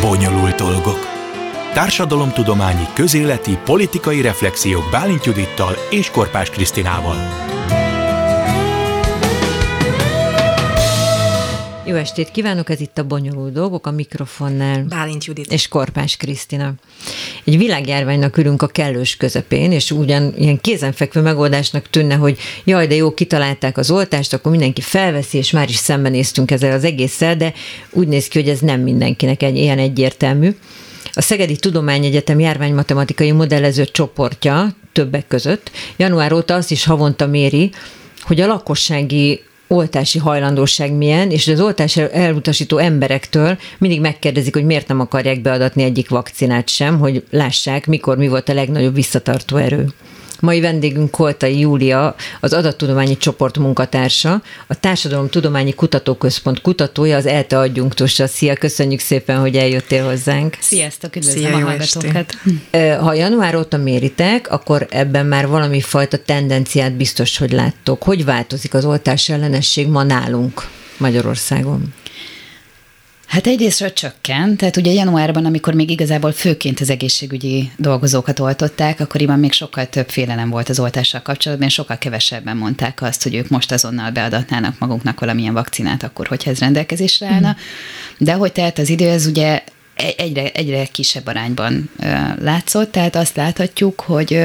Bonyolult dolgok. Társadalomtudományi, közéleti, politikai reflexiók Bálint Judittal és Korpás Krisztinával. Jó estét kívánok, ez itt a Bonyolult Dolgok a mikrofonnál. Bálint Judit. És Korpás Krisztina. Egy világjárványnak ülünk a kellős közepén, és ugyan ilyen kézenfekvő megoldásnak tűnne, hogy jaj, de jó, kitalálták az oltást, akkor mindenki felveszi, és már is szembenéztünk ezzel az egésszel, de úgy néz ki, hogy ez nem mindenkinek egy ilyen egyértelmű. A Szegedi Tudományegyetem járványmatematikai modellező csoportja többek között január óta azt is havonta méri, hogy a lakossági oltási hajlandóság milyen, és az oltás elutasító emberektől mindig megkérdezik, hogy miért nem akarják beadatni egyik vakcinát sem, hogy lássák, mikor mi volt a legnagyobb visszatartó erő. Mai vendégünk Koltai Júlia, az adattudományi csoport munkatársa, a Társadalomtudományi Kutatóközpont kutatója, az ELTE adjunktusa. Szia, köszönjük szépen, hogy eljöttél hozzánk. Sziasztok, üdvözlöm Szia, a hallgatókat. Ha január óta méritek, akkor ebben már valami fajta tendenciát biztos, hogy láttok. Hogy változik az oltás ellenesség ma nálunk Magyarországon? Hát egyrésztről csökkent, tehát ugye januárban, amikor még igazából főként az egészségügyi dolgozókat oltották, akkoriban még sokkal több félelem volt az oltással kapcsolatban, sokkal kevesebben mondták azt, hogy ők most azonnal beadatnának maguknak valamilyen vakcinát, akkor, hogyha ez rendelkezésre állna. Mm. De ahogy telt az idő, ez ugye egyre, egyre kisebb arányban látszott, tehát azt láthatjuk, hogy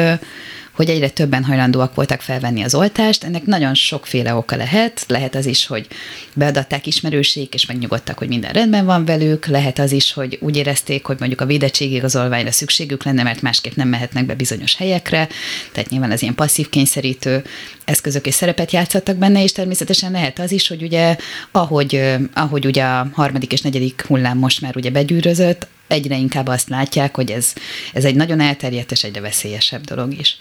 hogy egyre többen hajlandóak voltak felvenni az oltást. Ennek nagyon sokféle oka lehet. Lehet az is, hogy beadatták ismerőség, és megnyugodtak, hogy minden rendben van velük. Lehet az is, hogy úgy érezték, hogy mondjuk a védettségigazolványra szükségük lenne, mert másképp nem mehetnek be bizonyos helyekre. Tehát nyilván az ilyen passzív kényszerítő eszközök és szerepet játszottak benne, és természetesen lehet az is, hogy ugye ahogy, ahogy ugye a harmadik és negyedik hullám most már ugye begyűrözött, egyre inkább azt látják, hogy ez, ez egy nagyon elterjedt és egyre veszélyesebb dolog is.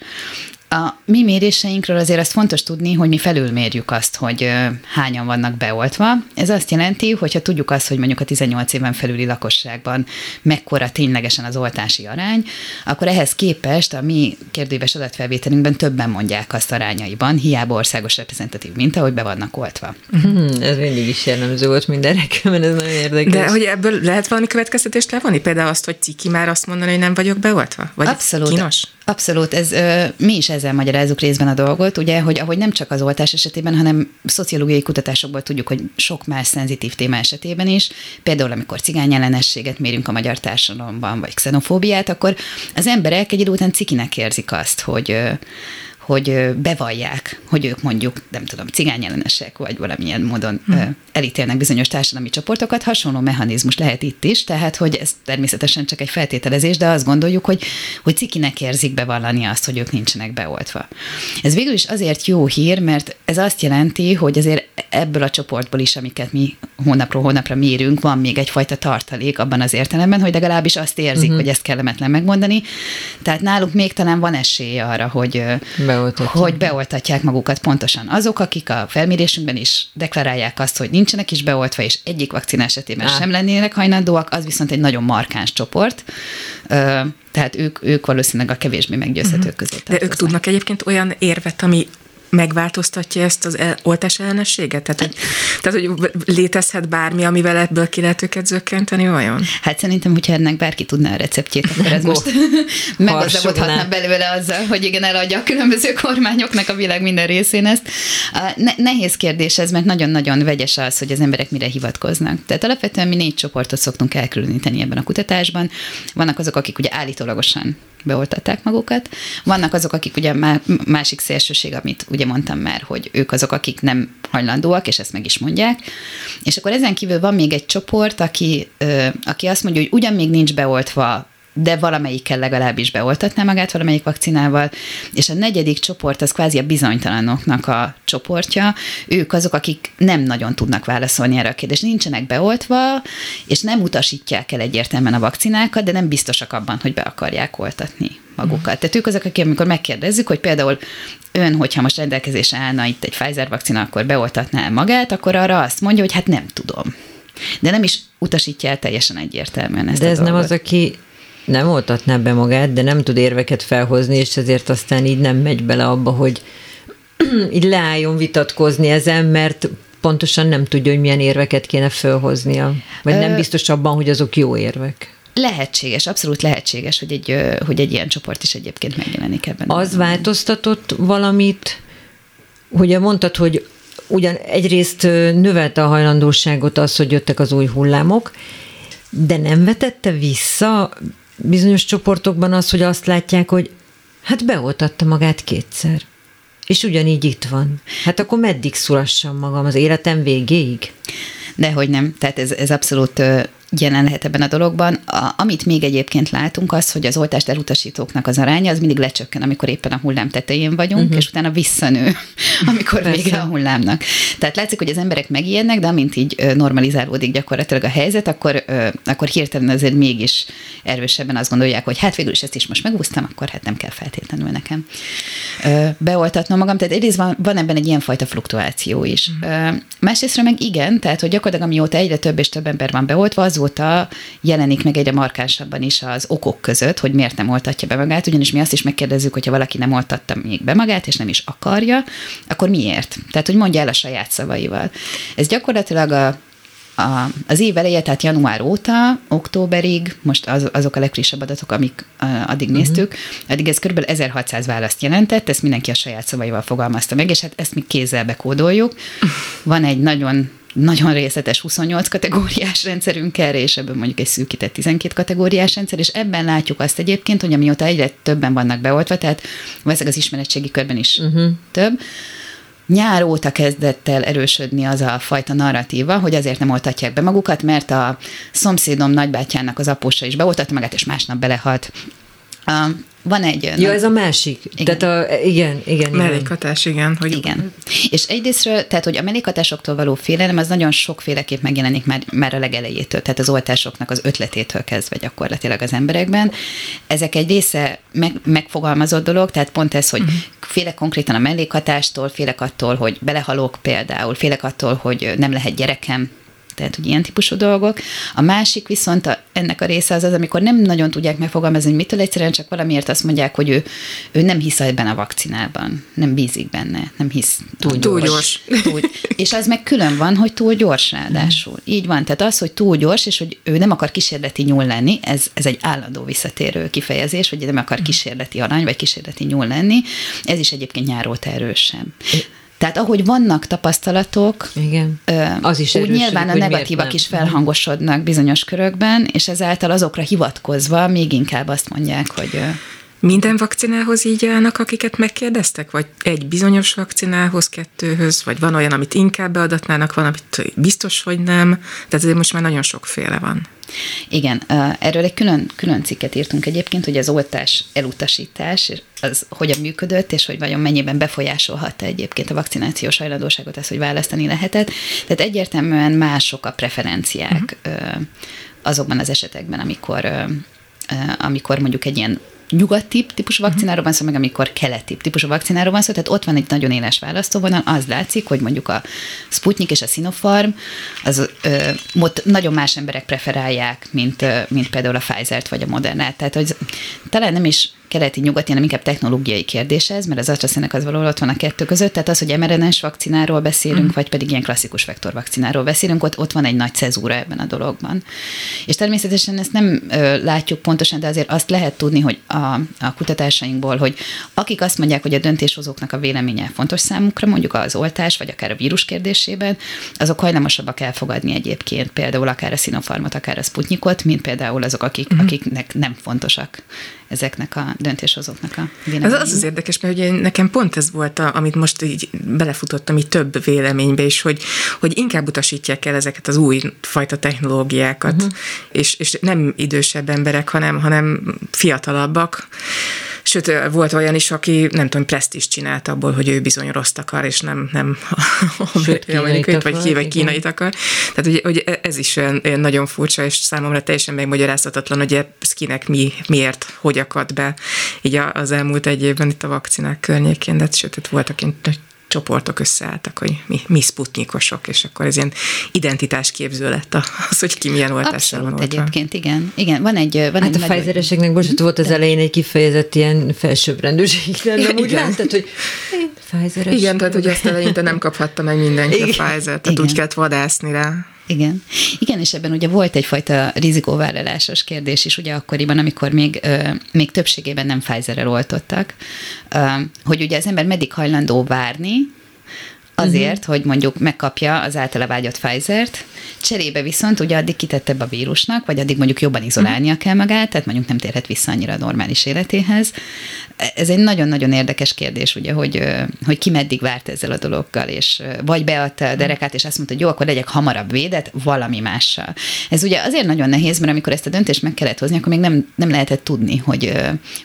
A mi méréseinkről azért azt fontos tudni, hogy mi felülmérjük azt, hogy hányan vannak beoltva. Ez azt jelenti, hogyha tudjuk azt, hogy mondjuk a 18 éven felüli lakosságban mekkora ténylegesen az oltási arány, akkor ehhez képest a mi kérdőíves adatfelvételünkben többen mondják azt arányaiban, hiába országos reprezentatív minta, hogy be vannak oltva. Hmm, ez mindig is jellemző volt mindenre, mert ez nagyon érdekes. De hogy ebből lehet valami következtetést levonni? Például azt, hogy ciki már azt mondani, hogy nem vagyok beoltva? Vagy Abszolút. Kínos? Abszolút, ez, mi is ezzel magyarázzuk részben a dolgot, ugye, hogy ahogy nem csak az oltás esetében, hanem szociológiai kutatásokból tudjuk, hogy sok más szenzitív téma esetében is, például amikor cigány mérünk a magyar társadalomban, vagy xenofóbiát, akkor az emberek egy idő után cikinek érzik azt, hogy hogy bevallják, hogy ők mondjuk, nem tudom, cigányellenesek, vagy valamilyen módon hmm. elítélnek bizonyos társadalmi csoportokat. Hasonló mechanizmus lehet itt is, tehát, hogy ez természetesen csak egy feltételezés, de azt gondoljuk, hogy, hogy cikinek érzik bevallani azt, hogy ők nincsenek beoltva. Ez végül is azért jó hír, mert ez azt jelenti, hogy azért ebből a csoportból is, amiket mi hónapról hónapra mérünk, van még egyfajta tartalék abban az értelemben, hogy legalábbis azt érzik, uh-huh. hogy ezt kellemetlen megmondani. Tehát náluk még talán van esély arra, hogy hogy beoltatják magukat pontosan azok, akik a felmérésünkben is deklarálják azt, hogy nincsenek is beoltva, és egyik vakcina esetében Á. sem lennének hajlandóak, az viszont egy nagyon markáns csoport. Tehát ők, ők valószínűleg a kevésbé meggyőzhetők uh-huh. közé De ők tudnak egyébként olyan érvet, ami megváltoztatja ezt az el, oltás ellenességet? Tehát hogy, tehát, hogy létezhet bármi, amivel ebből ki lehet őket zökkenteni, vajon? Hát szerintem, hogyha ennek bárki tudná a receptjét, akkor ez most meggazdagodhatna belőle azzal, hogy igen, eladja a különböző kormányoknak a világ minden részén ezt. Ne- nehéz kérdés ez, mert nagyon-nagyon vegyes az, hogy az emberek mire hivatkoznak. Tehát alapvetően mi négy csoportot szoktunk elkülöníteni ebben a kutatásban. Vannak azok, akik ugye állítólagosan beoltatták magukat. Vannak azok, akik ugye másik szélsőség, amit ugye mondtam már, hogy ők azok, akik nem hajlandóak, és ezt meg is mondják. És akkor ezen kívül van még egy csoport, aki, aki azt mondja, hogy ugyan még nincs beoltva de valamelyikkel legalábbis beoltatná magát valamelyik vakcinával, és a negyedik csoport az kvázi a bizonytalanoknak a csoportja, ők azok, akik nem nagyon tudnak válaszolni erre a kérdést, nincsenek beoltva, és nem utasítják el egyértelműen a vakcinákat, de nem biztosak abban, hogy be akarják oltatni magukat. Tehát ők azok, akik amikor megkérdezzük, hogy például ön, hogyha most rendelkezésre állna itt egy Pfizer vakcina, akkor beoltatná magát, akkor arra azt mondja, hogy hát nem tudom. De nem is utasítja el teljesen egyértelműen ezt De ez a nem az, aki nem oltatná be magát, de nem tud érveket felhozni, és ezért aztán így nem megy bele abba, hogy így leálljon vitatkozni ezen, mert pontosan nem tudja, hogy milyen érveket kéne fölhoznia. Vagy nem biztos abban, hogy azok jó érvek. Lehetséges, abszolút lehetséges, hogy egy, hogy egy ilyen csoport is egyébként megjelenik ebben. Az változtatott valamit, ugye mondtad, hogy ugyan egyrészt növelte a hajlandóságot az, hogy jöttek az új hullámok, de nem vetette vissza bizonyos csoportokban az, hogy azt látják, hogy hát beoltatta magát kétszer. És ugyanígy itt van. Hát akkor meddig szulassam magam az életem végéig? Dehogy nem. Tehát ez, ez abszolút jelen lehet ebben a dologban. A, amit még egyébként látunk az, hogy az oltást elutasítókk az aránya az mindig lecsökken, amikor éppen a hullám tetején vagyunk, uh-huh. és utána visszanő, amikor Persze. vége a hullámnak. Tehát látszik, hogy az emberek megijednek, de amint így normalizálódik gyakorlatilag a helyzet, akkor, akkor hirtelen azért mégis erősebben azt gondolják, hogy hát végül is ezt is most megúsztam, akkor hát nem kell feltétlenül nekem beoltatnom magam. Tehát egyrészt van, van ebben egy ilyenfajta fluktuáció is. Uh-huh. Másrészt meg igen, tehát hogy gyakorlatilag amióta egyre több és több ember van beoltva, az azóta jelenik meg egyre markánsabban is az okok között, hogy miért nem oltatja be magát, ugyanis mi azt is megkérdezzük, hogyha valaki nem oltatta még be magát, és nem is akarja, akkor miért? Tehát, hogy mondja el a saját szavaival. Ez gyakorlatilag a, a, az év eleje, tehát január óta, októberig, most az, azok a legfrissebb adatok, amik uh, addig uh-huh. néztük, addig ez kb. 1600 választ jelentett, ezt mindenki a saját szavaival fogalmazta meg, és hát ezt mi kézzel bekódoljuk. Van egy nagyon nagyon részletes 28 kategóriás rendszerünk erre, és ebből mondjuk egy szűkített 12 kategóriás rendszer, és ebben látjuk azt egyébként, hogy amióta egyre többen vannak beoltva, tehát valószínűleg az ismeretségi körben is uh-huh. több, nyár óta kezdett el erősödni az a fajta narratíva, hogy azért nem oltatják be magukat, mert a szomszédom nagybátyának az apósa is beoltatta magát, és másnap belehalt. Van egy... Jó, ez a másik. Igen. Tehát a, igen, igen. Mellékhatás, igen. Hogy... Igen. És egyrésztről, tehát hogy a mellékhatásoktól való félelem, az nagyon sokféleképp megjelenik már, már a legelejétől, tehát az oltásoknak az ötletétől kezdve gyakorlatilag az emberekben. Ezek egy része meg, megfogalmazott dolog, tehát pont ez, hogy uh-huh. félek konkrétan a mellékhatástól, félek attól, hogy belehalok például, félek attól, hogy nem lehet gyerekem, tehát hogy ilyen típusú dolgok. A másik viszont a, ennek a része az az, amikor nem nagyon tudják megfogalmazni, hogy mitől egyszerűen csak valamiért azt mondják, hogy ő, ő nem hisz ebben a vakcinában, nem bízik benne, nem hisz túl, túl gyors. gyors. Túl, és az meg külön van, hogy túl gyors ráadásul. Így van, tehát az, hogy túl gyors, és hogy ő nem akar kísérleti nyúl lenni, ez, ez egy állandó visszatérő kifejezés, hogy nem akar kísérleti arany, vagy kísérleti nyúl lenni, ez is egyébként nyáróta erősen. Tehát ahogy vannak tapasztalatok, Igen. Az is úgy nyilván a negatívak is felhangosodnak bizonyos körökben, és ezáltal azokra hivatkozva még inkább azt mondják, hogy minden vakcinához így állnak, akiket megkérdeztek? Vagy egy bizonyos vakcinához, kettőhöz? Vagy van olyan, amit inkább beadatnának, van, amit biztos, hogy nem? Tehát azért most már nagyon sokféle van. Igen, erről egy külön, külön cikket írtunk egyébként, hogy az oltás elutasítás, az hogyan működött, és hogy vajon mennyiben befolyásolhatta egyébként a vakcinációs hajlandóságot, ezt, hogy választani lehetett. Tehát egyértelműen mások a preferenciák uh-huh. azokban az esetekben, amikor amikor mondjuk egy ilyen nyugati típusú mhm. vakcináról van szó, meg amikor keleti típusú vakcináról van szó, tehát ott van egy nagyon éles választóvonal, az látszik, hogy mondjuk a Sputnik és a Sinopharm, az ö, ott nagyon más emberek preferálják, mint, ö, mint például a Pfizer-t vagy a Modernát. Tehát, hogy talán nem is keleti-nyugati, hanem inkább technológiai kérdés ez, mert az AstraZeneca az valahol ott van a kettő között, tehát az, hogy mrna vakcináról beszélünk, mm. vagy pedig ilyen klasszikus vektorvakcináról beszélünk, ott, ott van egy nagy cezúra ebben a dologban. És természetesen ezt nem ö, látjuk pontosan, de azért azt lehet tudni, hogy a, a kutatásainkból, hogy akik azt mondják, hogy a döntéshozóknak a véleménye fontos számukra, mondjuk az oltás, vagy akár a vírus kérdésében, azok hajlamosabbak elfogadni egyébként például akár a Sinopharmot, akár a Sputnikot, mint például azok, akik, mm. akiknek nem fontosak ezeknek a döntéshozóknak a véleménye. Ez az az érdekes, mert ugye nekem pont ez volt, a, amit most így belefutottam így több véleménybe is, hogy, hogy inkább utasítják el ezeket az új fajta technológiákat, uh-huh. és, és nem idősebb emberek, hanem, hanem fiatalabbak, Sőt, volt olyan is, aki nem tudom, presztis csinált abból, hogy ő bizony rossz akar, és nem, nem amerikai, vagy, ki, vagy kínait akar. Tehát hogy, hogy ez is olyan, olyan nagyon furcsa, és számomra teljesen megmagyarázhatatlan, hogy ez kinek mi, miért, hogy akad be így az elmúlt egy évben itt a vakcinák környékén, de sőt, voltak csoportok összeálltak, hogy mi, mi sputnikosok, és akkor ez ilyen identitásképző lett az, hogy ki milyen oltással van oltva. egyébként, igen. igen. Van egy, van hát egy a Pfizereseknek most volt az elején egy kifejezett ilyen felsőbbrendűség, nem, nem úgy láttad, hogy Pfizeres. Igen, tehát hogy azt eleinte nem kaphatta meg mindenki igen. a Pfizer, tehát igen. úgy kellett vadászni rá. Igen. Igen, és ebben ugye volt egyfajta rizikóvállalásos kérdés is, ugye akkoriban, amikor még, még többségében nem Pfizer-rel oltottak, hogy ugye az ember meddig hajlandó várni, azért, uh-huh. hogy mondjuk megkapja az általa vágyott Pfizer-t, cserébe viszont ugye addig kitettebb a vírusnak, vagy addig mondjuk jobban izolálnia uh-huh. kell magát, tehát mondjuk nem térhet vissza annyira a normális életéhez. Ez egy nagyon-nagyon érdekes kérdés, ugye, hogy, hogy ki meddig várt ezzel a dologgal, és vagy beadta a derekát, és azt mondta, hogy jó, akkor legyek hamarabb védett valami mással. Ez ugye azért nagyon nehéz, mert amikor ezt a döntést meg kellett hozni, akkor még nem, nem lehetett tudni, hogy,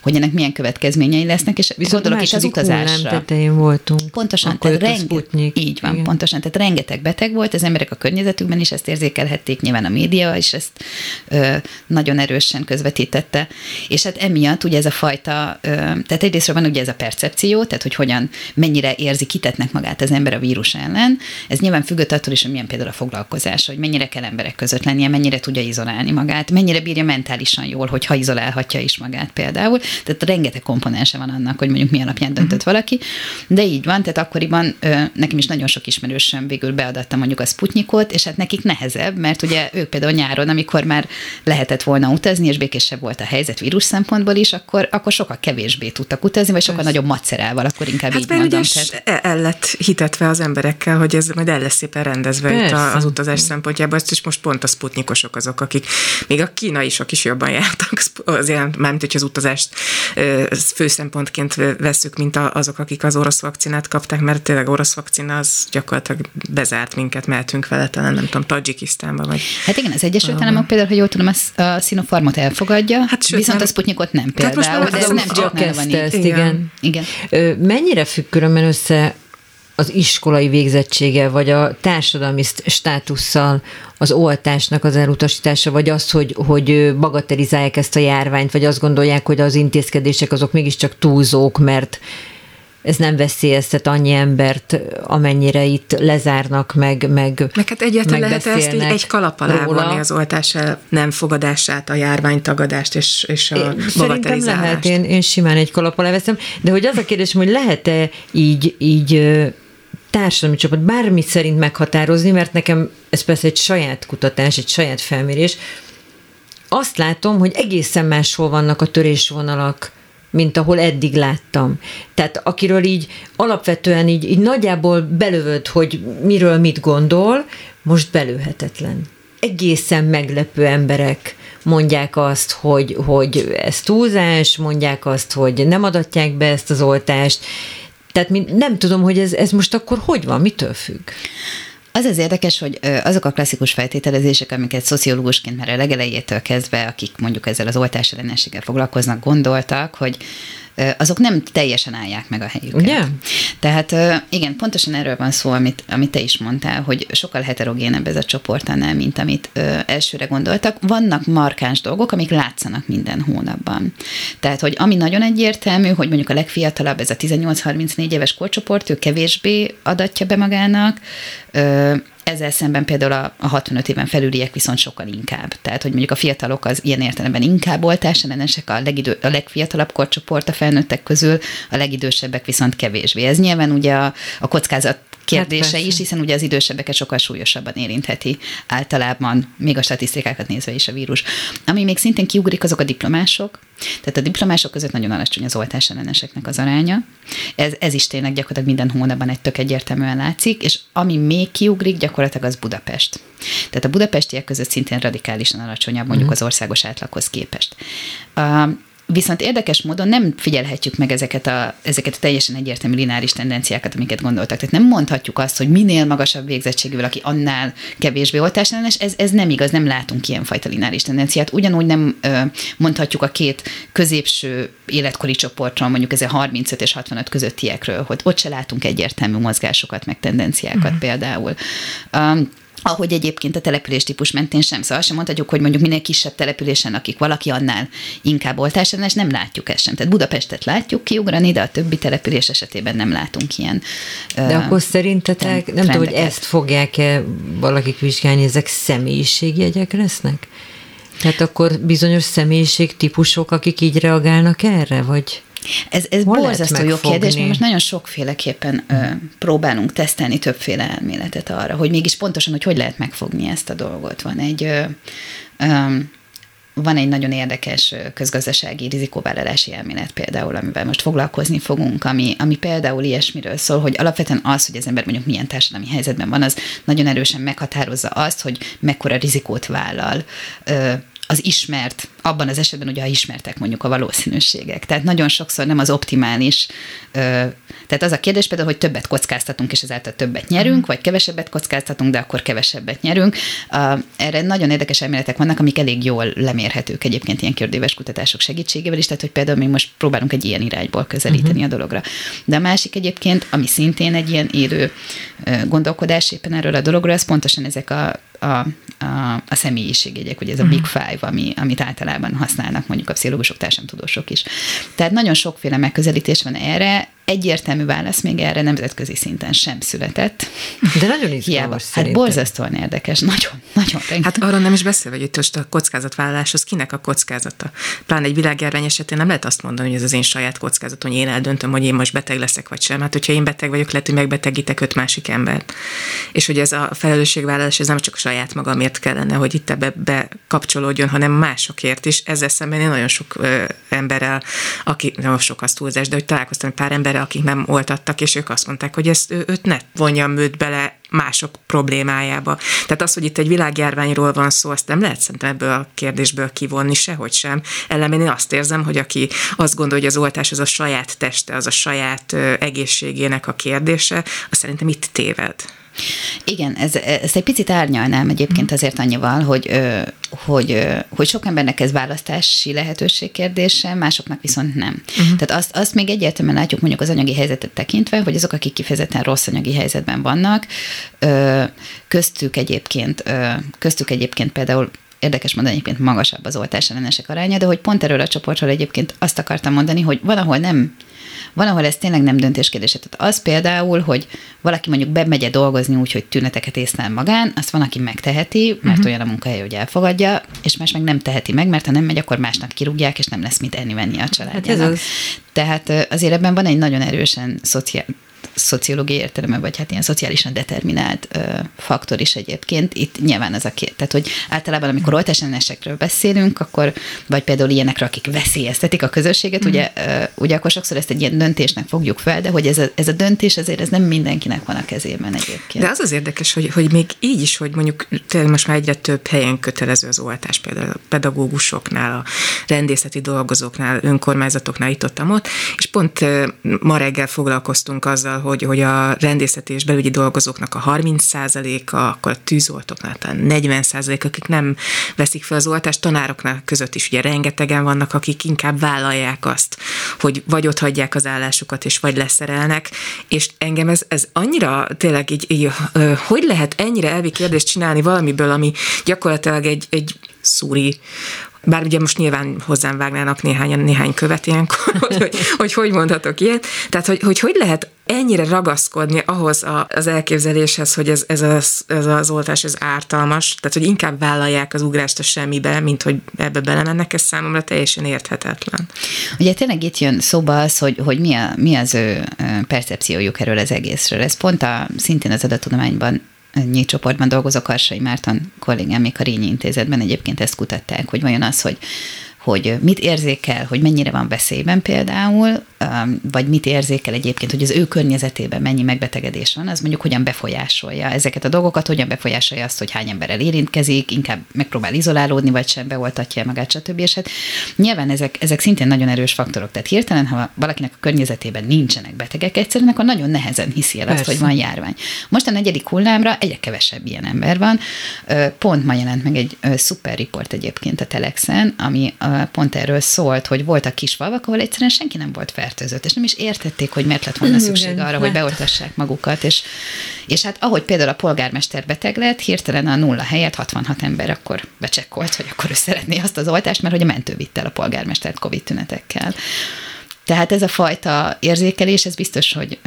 hogy ennek milyen következményei lesznek, és Viszont gondolok is az utazásra. voltunk. Pontosan, tehát renge. Így van, Igen. pontosan. Tehát rengeteg beteg volt, az emberek a környezetükben is ezt érzékelhették, nyilván a média is ezt ö, nagyon erősen közvetítette. És hát emiatt ugye ez a fajta, ö, tehát egyrészt van ugye ez a percepció, tehát hogy hogyan, mennyire érzi, kitetnek magát az ember a vírus ellen. Ez nyilván függött attól is, hogy milyen például a foglalkozás, hogy mennyire kell emberek között lennie, mennyire tudja izolálni magát, mennyire bírja mentálisan jól, hogyha izolálhatja is magát például. Tehát rengeteg komponense van annak, hogy mondjuk mi alapján döntött uh-huh. valaki. De így van, tehát akkoriban ö, nekem is nagyon sok ismerősöm végül beadatta mondjuk a Sputnikot, és hát nekik nehezebb, mert ugye ők például nyáron, amikor már lehetett volna utazni, és békésebb volt a helyzet vírus szempontból is, akkor, akkor sokkal kevésbé tudtak utazni, vagy sokkal nagyobb macerával, akkor inkább hát így mondom. Tehát... el lett hitetve az emberekkel, hogy ez majd el lesz szépen rendezve Persze. itt az utazás szempontjából, ezt is most pont a sputnikosok azok, akik még a kínaisak is jobban jártak, azért, mármint, hogy az utazást fő szempontként veszük, mint azok, akik az orosz vakcinát kapták, mert tényleg orosz vakcina az gyakorlatilag bezárt minket, mehetünk vele talán, nem tudom, Tajikisztánba vagy. Hát igen, az Egyesült Államok például, hogy jól tudom, a Sinopharmot elfogadja, hát sőt, viszont nem, a Sputnikot nem például. Hát most de ez nem csak van ezt, igen. igen. igen. Mennyire függ különben össze az iskolai végzettsége, vagy a társadalmi státusszal az oltásnak az elutasítása, vagy az, hogy, hogy bagatelizálják ezt a járványt, vagy azt gondolják, hogy az intézkedések azok mégiscsak túlzók, mert ez nem veszélyeztet annyi embert, amennyire itt lezárnak, meg meg Meg hát egyáltalán lehet ezt így egy kalap alá vonni az oltás nem fogadását, a járványtagadást és, és a én, Szerintem lehet, én, én simán egy kalap alá veszem, de hogy az a kérdés, hogy lehet-e így, így társadalmi csapat bármit szerint meghatározni, mert nekem ez persze egy saját kutatás, egy saját felmérés, azt látom, hogy egészen máshol vannak a törésvonalak, mint ahol eddig láttam. Tehát akiről így alapvetően így, így nagyjából belövöd, hogy miről mit gondol, most belőhetetlen. Egészen meglepő emberek mondják azt, hogy, hogy ez túlzás, mondják azt, hogy nem adatják be ezt az oltást. Tehát nem tudom, hogy ez, ez most akkor hogy van, mitől függ? Az az érdekes, hogy azok a klasszikus feltételezések, amiket szociológusként már a legelejétől kezdve, akik mondjuk ezzel az oltás ellenességgel foglalkoznak, gondoltak, hogy azok nem teljesen állják meg a helyüket. Ugye? Tehát igen, pontosan erről van szó, amit, amit te is mondtál, hogy sokkal heterogénebb ez a csoport annál, mint amit elsőre gondoltak. Vannak markáns dolgok, amik látszanak minden hónapban. Tehát, hogy ami nagyon egyértelmű, hogy mondjuk a legfiatalabb, ez a 18-34 éves korcsoport, ő kevésbé adatja be magának, ezzel szemben például a, a 65 éven felüliek viszont sokkal inkább. Tehát, hogy mondjuk a fiatalok az ilyen értelemben inkább oltásellenesek, a, legidő, a legfiatalabb korcsoport a felnőttek közül, a legidősebbek viszont kevésbé. Ez nyilván ugye a, a kockázat kérdése hát is, hiszen ugye az idősebbeket sokkal súlyosabban érintheti általában, még a statisztikákat nézve is a vírus. Ami még szintén kiugrik, azok a diplomások. Tehát a diplomások között nagyon alacsony az oltás elleneseknek az aránya. Ez, ez is tényleg gyakorlatilag minden hónapban egy tök egyértelműen látszik, és ami még kiugrik, gyakorlatilag az Budapest. Tehát a budapestiek között szintén radikálisan alacsonyabb mondjuk mm. az országos átlaghoz képest. Viszont érdekes módon nem figyelhetjük meg ezeket a, ezeket a teljesen egyértelmű lineáris tendenciákat, amiket gondoltak. Tehát nem mondhatjuk azt, hogy minél magasabb végzettségű valaki, annál kevésbé oltásellenes. Ez, ez nem igaz, nem látunk ilyenfajta lineáris tendenciát. Ugyanúgy nem ö, mondhatjuk a két középső életkori csoportról, mondjuk ez a 35 és 65 közöttiekről, hogy ott se látunk egyértelmű mozgásokat, meg tendenciákat uh-huh. például. Um, ahogy egyébként a település típus mentén sem. Szóval sem mondhatjuk, hogy mondjuk minél kisebb településen, akik valaki annál inkább oltásellenes, nem látjuk ezt sem. Tehát Budapestet látjuk kiugrani, de a többi település esetében nem látunk ilyen. De uh, akkor szerintetek, nem tudom, hogy ezt fogják-e valakik vizsgálni, ezek személyiségjegyek lesznek? Tehát akkor bizonyos személyiségtípusok, akik így reagálnak erre, vagy? Ez, ez borzasztó jó kérdés, mert most nagyon sokféleképpen ö, próbálunk tesztelni többféle elméletet arra, hogy mégis pontosan, hogy hogy lehet megfogni ezt a dolgot. Van egy ö, ö, van egy nagyon érdekes közgazdasági rizikóvállalási elmélet például, amivel most foglalkozni fogunk, ami, ami például ilyesmiről szól, hogy alapvetően az, hogy az ember mondjuk milyen társadalmi helyzetben van, az nagyon erősen meghatározza azt, hogy mekkora rizikót vállal az ismert, abban az esetben ugye, ha ismertek mondjuk a valószínűségek. Tehát nagyon sokszor nem az optimális, tehát az a kérdés például, hogy többet kockáztatunk, és ezáltal többet nyerünk, vagy kevesebbet kockáztatunk, de akkor kevesebbet nyerünk. Erre nagyon érdekes elméletek vannak, amik elég jól lemérhetők egyébként ilyen kérdéves kutatások segítségével is, tehát hogy például mi most próbálunk egy ilyen irányból közelíteni uh-huh. a dologra. De a másik egyébként, ami szintén egy ilyen élő gondolkodás éppen erről a dologról, az pontosan ezek a a, a, a személyiségjegyek, ugye ez a Big mhm. Five, ami, amit általában használnak mondjuk a pszichológusok, társadalomtudósok is. Tehát nagyon sokféle megközelítés van erre, egyértelmű válasz még erre nemzetközi szinten sem született. De nagyon izgalmas Hát borzasztóan érdekes, nagyon, nagyon. Rengeteg. Hát arra nem is beszélve, hogy itt most a kockázatvállalás, az kinek a kockázata. Pláne egy világjárvány esetén nem lehet azt mondani, hogy ez az én saját kockázatom, hogy én eldöntöm, hogy én most beteg leszek vagy sem. Hát, hogyha én beteg vagyok, lehet, hogy megbetegítek öt másik embert. És hogy ez a felelősségvállalás, ez nem csak a saját magamért kellene, hogy itt ebbe bekapcsolódjon, hanem másokért is. Ezzel szemben én nagyon sok ö, emberrel, aki, nem sok az túlzás, de hogy találkoztam pár emberrel, akik nem oltattak, és ők azt mondták, hogy ezt őt ne vonjam őt bele mások problémájába. Tehát az, hogy itt egy világjárványról van szó, azt nem lehet szerintem ebből a kérdésből kivonni sehogy sem. Ellenben én azt érzem, hogy aki azt gondolja, hogy az oltás az a saját teste, az a saját egészségének a kérdése, az szerintem itt téved. Igen, ez, ezt egy picit árnyalnám egyébként mhm. azért annyival, hogy, hogy, hogy sok embernek ez választási lehetőség kérdése, másoknak viszont nem. Uh-huh. Tehát azt, azt még egyértelműen látjuk mondjuk az anyagi helyzetet tekintve, hogy azok, akik kifejezetten rossz anyagi helyzetben vannak, köztük egyébként, köztük egyébként például érdekes mondani, egyébként magasabb az oltás ellenesek aránya, de hogy pont erről a csoportról egyébként azt akartam mondani, hogy van, ahol nem van, ahol ez tényleg nem döntéskérdés. Tehát az például, hogy valaki mondjuk bemegye dolgozni úgy, hogy tüneteket észlel magán, azt van, aki megteheti, mert uh-huh. olyan a munkahely, hogy elfogadja, és más meg nem teheti meg, mert ha nem megy, akkor másnak kirúgják, és nem lesz mit enni-venni a családjának. Hát ez az. Tehát azért ebben van egy nagyon erősen szociál, szociológiai értelemben, vagy hát ilyen szociálisan determinált ö, faktor is egyébként. Itt nyilván ez a két. Tehát, hogy általában, amikor oltásellenesekről beszélünk, akkor, vagy például ilyenekről, akik veszélyeztetik a közösséget, mm. ugye, ö, ugye akkor sokszor ezt egy ilyen döntésnek fogjuk fel, de hogy ez a, ez a döntés azért ez nem mindenkinek van a kezében egyébként. De az az érdekes, hogy, hogy még így is, hogy mondjuk tényleg most már egyre több helyen kötelező az oltás, például a pedagógusoknál, a rendészeti dolgozóknál, önkormányzatoknál, itt ott, ott és pont ma reggel foglalkoztunk azzal, hogy, hogy a rendészeti és belügyi dolgozóknak a 30%-a, akkor a tűzoltóknál talán 40%, akik nem veszik fel az oltást, tanároknál között is ugye rengetegen vannak, akik inkább vállalják azt, hogy vagy ott hagyják az állásukat, és vagy leszerelnek, és engem ez, ez annyira tényleg így, így hogy lehet ennyire elvi kérdést csinálni valamiből, ami gyakorlatilag egy, egy szúri bár ugye most nyilván hozzám vágnának néhány, néhány követ ilyenkor, hogy, hogy, hogy hogy mondhatok ilyet. Tehát, hogy, hogy hogy lehet ennyire ragaszkodni ahhoz a, az elképzeléshez, hogy ez, ez, az, ez az oltás ez ártalmas, tehát hogy inkább vállalják az ugrást a semmibe, mint hogy ebbe belemennek, ez számomra teljesen érthetetlen. Ugye tényleg itt jön szóba az, hogy, hogy mi, a, mi az ő percepciójuk erről az egészről. Ez pont a, szintén az adattudományban nyi csoportban dolgozok, Karsai Márton kollégám még a Rényi Intézetben egyébként ezt kutatták, hogy vajon az, hogy hogy mit érzékel, hogy mennyire van veszélyben például, um, vagy mit érzékel egyébként, hogy az ő környezetében mennyi megbetegedés van, az mondjuk hogyan befolyásolja ezeket a dolgokat, hogyan befolyásolja azt, hogy hány emberrel érintkezik, inkább megpróbál izolálódni, vagy sem beoltatja magát, stb. És hát nyilván ezek, ezek szintén nagyon erős faktorok. Tehát hirtelen, ha valakinek a környezetében nincsenek betegek egyszerűen, akkor nagyon nehezen hiszi el azt, Persze. hogy van járvány. Most a negyedik hullámra egyre kevesebb ilyen ember van. Pont ma jelent meg egy szuper riport egyébként a Telexen, ami pont erről szólt, hogy voltak kis falvak, ahol egyszerűen senki nem volt fertőzött, és nem is értették, hogy miért lett volna szükség arra, hogy beoltassák magukat. És, és hát ahogy például a polgármester beteg lett, hirtelen a nulla helyett 66 ember akkor becsekkolt, hogy akkor ő szeretné azt az oltást, mert hogy a mentő vitte el a polgármestert COVID tünetekkel. Tehát ez a fajta érzékelés, ez biztos, hogy,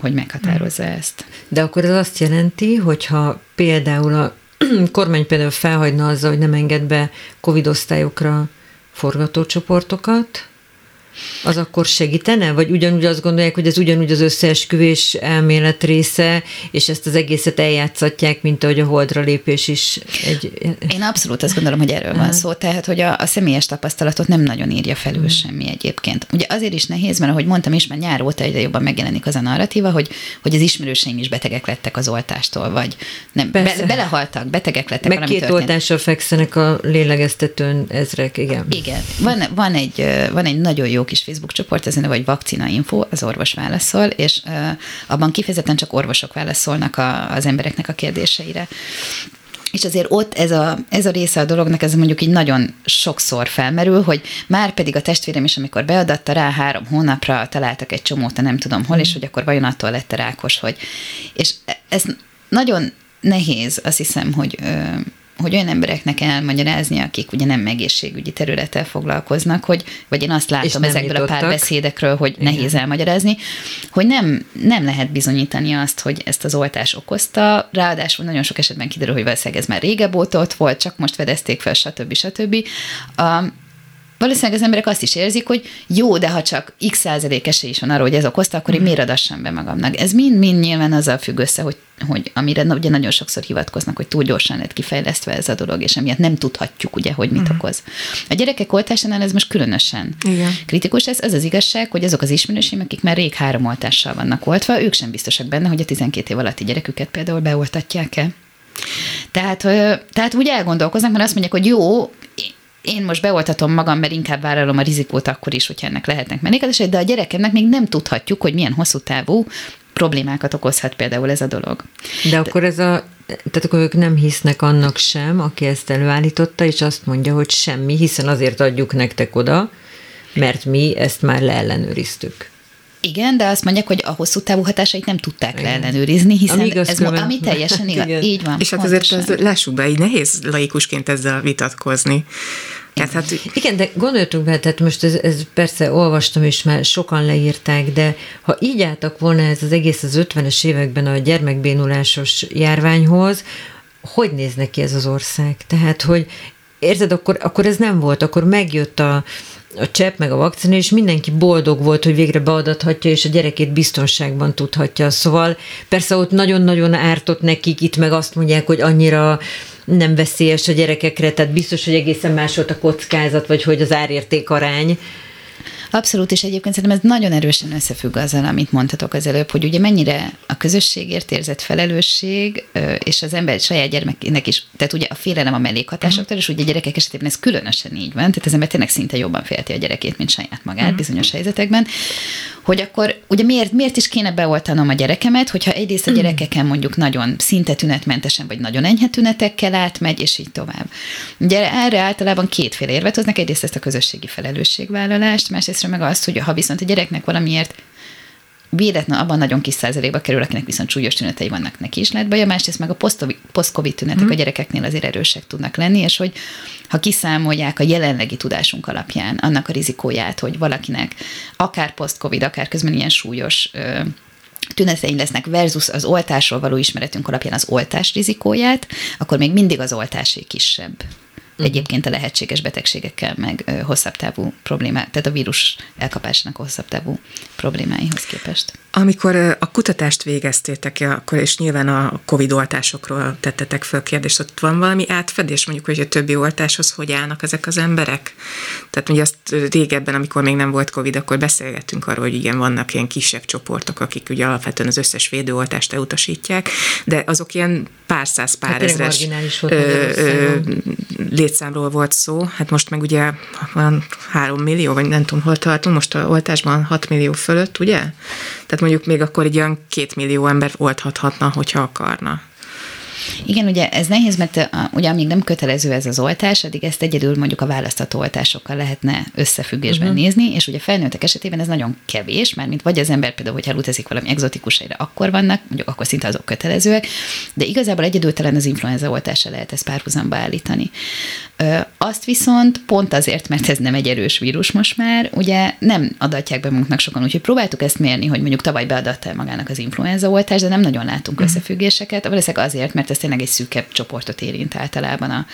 hogy meghatározza ezt. De akkor ez azt jelenti, hogyha például a kormány például felhagyna azzal, hogy nem enged be COVID osztályokra forgatócsoportokat, az akkor segítene? Vagy ugyanúgy azt gondolják, hogy ez ugyanúgy az összeesküvés elmélet része, és ezt az egészet eljátszatják, mint ahogy a holdra lépés is egy... Én abszolút azt gondolom, hogy erről van szó, tehát, hogy a, a személyes tapasztalatot nem nagyon írja felül hmm. semmi egyébként. Ugye azért is nehéz, mert ahogy mondtam is, már nyár óta egyre jobban megjelenik az a narratíva, hogy, hogy az ismerőseim is betegek lettek az oltástól, vagy nem, be, belehaltak, betegek lettek. Meg két történt. oltással fekszenek a lélegeztetőn ezrek, igen. Igen. Van, van, egy, van egy nagyon jó kis Facebook csoport, ez vagy Vakcina Info, az orvos válaszol, és abban kifejezetten csak orvosok válaszolnak a, az embereknek a kérdéseire. És azért ott ez a, ez a része a dolognak, ez mondjuk így nagyon sokszor felmerül, hogy már pedig a testvérem is, amikor beadatta rá három hónapra, találtak egy csomót, nem tudom hol, és mm. hogy akkor vajon attól lett rákos, hogy... És ez nagyon nehéz, azt hiszem, hogy hogy olyan embereknek elmagyarázni, akik ugye nem egészségügyi területtel foglalkoznak, hogy, vagy én azt látom ezekből jutottak. a pár beszédekről, hogy Igen. nehéz elmagyarázni, hogy nem, nem lehet bizonyítani azt, hogy ezt az oltás okozta, ráadásul nagyon sok esetben kiderül, hogy valószínűleg ez már régebb óta ott volt, csak most fedezték fel, stb. stb. A, valószínűleg az emberek azt is érzik, hogy jó, de ha csak x százalék esély is van arra, hogy ez okozta, akkor én mhm. miért adassam be magamnak. Ez mind-mind nyilván azzal függ össze, hogy, hogy amire ugye nagyon sokszor hivatkoznak, hogy túl gyorsan lett kifejlesztve ez a dolog, és emiatt nem tudhatjuk ugye, hogy mit uh-huh. okoz. A gyerekek oltásánál ez most különösen Igen. kritikus. Ez az az igazság, hogy azok az ismerőseim, akik már rég három oltással vannak oltva, ők sem biztosak benne, hogy a 12 év alatti gyereküket például beoltatják-e. Tehát, tehát úgy elgondolkoznak, mert azt mondják, hogy jó, én most beoltatom magam, mert inkább vállalom a rizikót akkor is, hogyha ennek lehetnek mellékhatásai, de a gyerekemnek még nem tudhatjuk, hogy milyen hosszú távú problémákat okozhat például ez a dolog. De akkor ez a, tehát akkor ők nem hisznek annak sem, aki ezt előállította, és azt mondja, hogy semmi, hiszen azért adjuk nektek oda, mert mi ezt már leellenőriztük. Igen, de azt mondják, hogy a hosszú távú hatásait nem tudták Igen. leellenőrizni, hiszen ami ez külön. ami teljesen igaz. Így van. És hát azért ez, lássuk be, így nehéz laikusként ezzel vitatkozni. Hát, hát, Igen, de gondoltunk be, tehát most ez, ez persze olvastam, és már sokan leírták, de ha így álltak volna ez az egész az 50-es években a gyermekbénulásos járványhoz, hogy néz neki ez az ország? Tehát, hogy érzed, akkor, akkor ez nem volt, akkor megjött a, a csepp meg a vakcina, és mindenki boldog volt, hogy végre beadathatja, és a gyerekét biztonságban tudhatja. Szóval persze ott nagyon-nagyon ártott nekik, itt meg azt mondják, hogy annyira nem veszélyes a gyerekekre, tehát biztos, hogy egészen más volt a kockázat, vagy hogy az árérték arány. Abszolút, és egyébként szerintem ez nagyon erősen összefügg azzal, amit mondhatok az előbb, hogy ugye mennyire a közösségért érzett felelősség, és az ember saját gyermekének is, tehát ugye a félelem a mellékhatásoktól, és ugye a gyerekek esetében ez különösen így van, tehát az ember tényleg szinte jobban félti a gyerekét, mint saját magát uh-huh. bizonyos helyzetekben, hogy akkor ugye miért, miért is kéne beoltanom a gyerekemet, hogyha egyrészt a mhm. gyerekeken mondjuk nagyon szinte tünetmentesen, vagy nagyon enyhe tünetekkel átmegy, és így tovább. Ugye erre általában kétféle érvet hoznak, egyrészt ezt a közösségi felelősségvállalást, másrészt meg azt, hogy ha viszont a gyereknek valamiért véletlen abban nagyon kis százalékba kerül, akinek viszont súlyos tünetei vannak, neki is lehet baja, másrészt meg a post-covid tünetek mm. a gyerekeknél azért erősek tudnak lenni, és hogy ha kiszámolják a jelenlegi tudásunk alapján annak a rizikóját, hogy valakinek akár post-covid, akár közben ilyen súlyos ö, tünetein lesznek versus az oltásról való ismeretünk alapján az oltás rizikóját, akkor még mindig az oltásé kisebb. Egyébként a lehetséges betegségekkel, meg hosszabb távú problémák, tehát a vírus elkapásának hosszabb távú problémáihoz képest. Amikor a kutatást végeztétek, akkor és nyilván a COVID oltásokról tettetek fel kérdést, ott van valami átfedés, mondjuk, hogy a többi oltáshoz hogy állnak ezek az emberek? Tehát ugye azt régebben, amikor még nem volt COVID, akkor beszélgettünk arról, hogy igen, vannak ilyen kisebb csoportok, akik ugye alapvetően az összes védőoltást elutasítják, de azok ilyen pár száz, pár hát ezres létszámról volt szó. Hát most meg ugye van három millió, vagy nem tudom, hol tartunk, most a oltásban 6 millió fölött, ugye? Tehát mondjuk még akkor egy olyan két millió ember olthathatna, hogyha akarna. Igen, ugye ez nehéz, mert ugye amíg nem kötelező ez az oltás, addig ezt egyedül mondjuk a választató oltásokkal lehetne összefüggésben uh-huh. nézni, és ugye felnőttek esetében ez nagyon kevés, mert mint vagy az ember például, hogyha elutazik valami exotikus helyre, akkor vannak, mondjuk akkor szinte azok kötelezőek, de igazából egyedül talán az influenza oltása lehet ezt párhuzamba állítani. Azt viszont pont azért, mert ez nem egy erős vírus most már, ugye nem adatják be magunknak sokan, úgyhogy próbáltuk ezt mérni, hogy mondjuk tavaly beadatta magának az influenza oltás, de nem nagyon látunk uh-huh. összefüggéseket, valószínűleg azért, mert ez tényleg egy szűkebb csoportot érint általában a,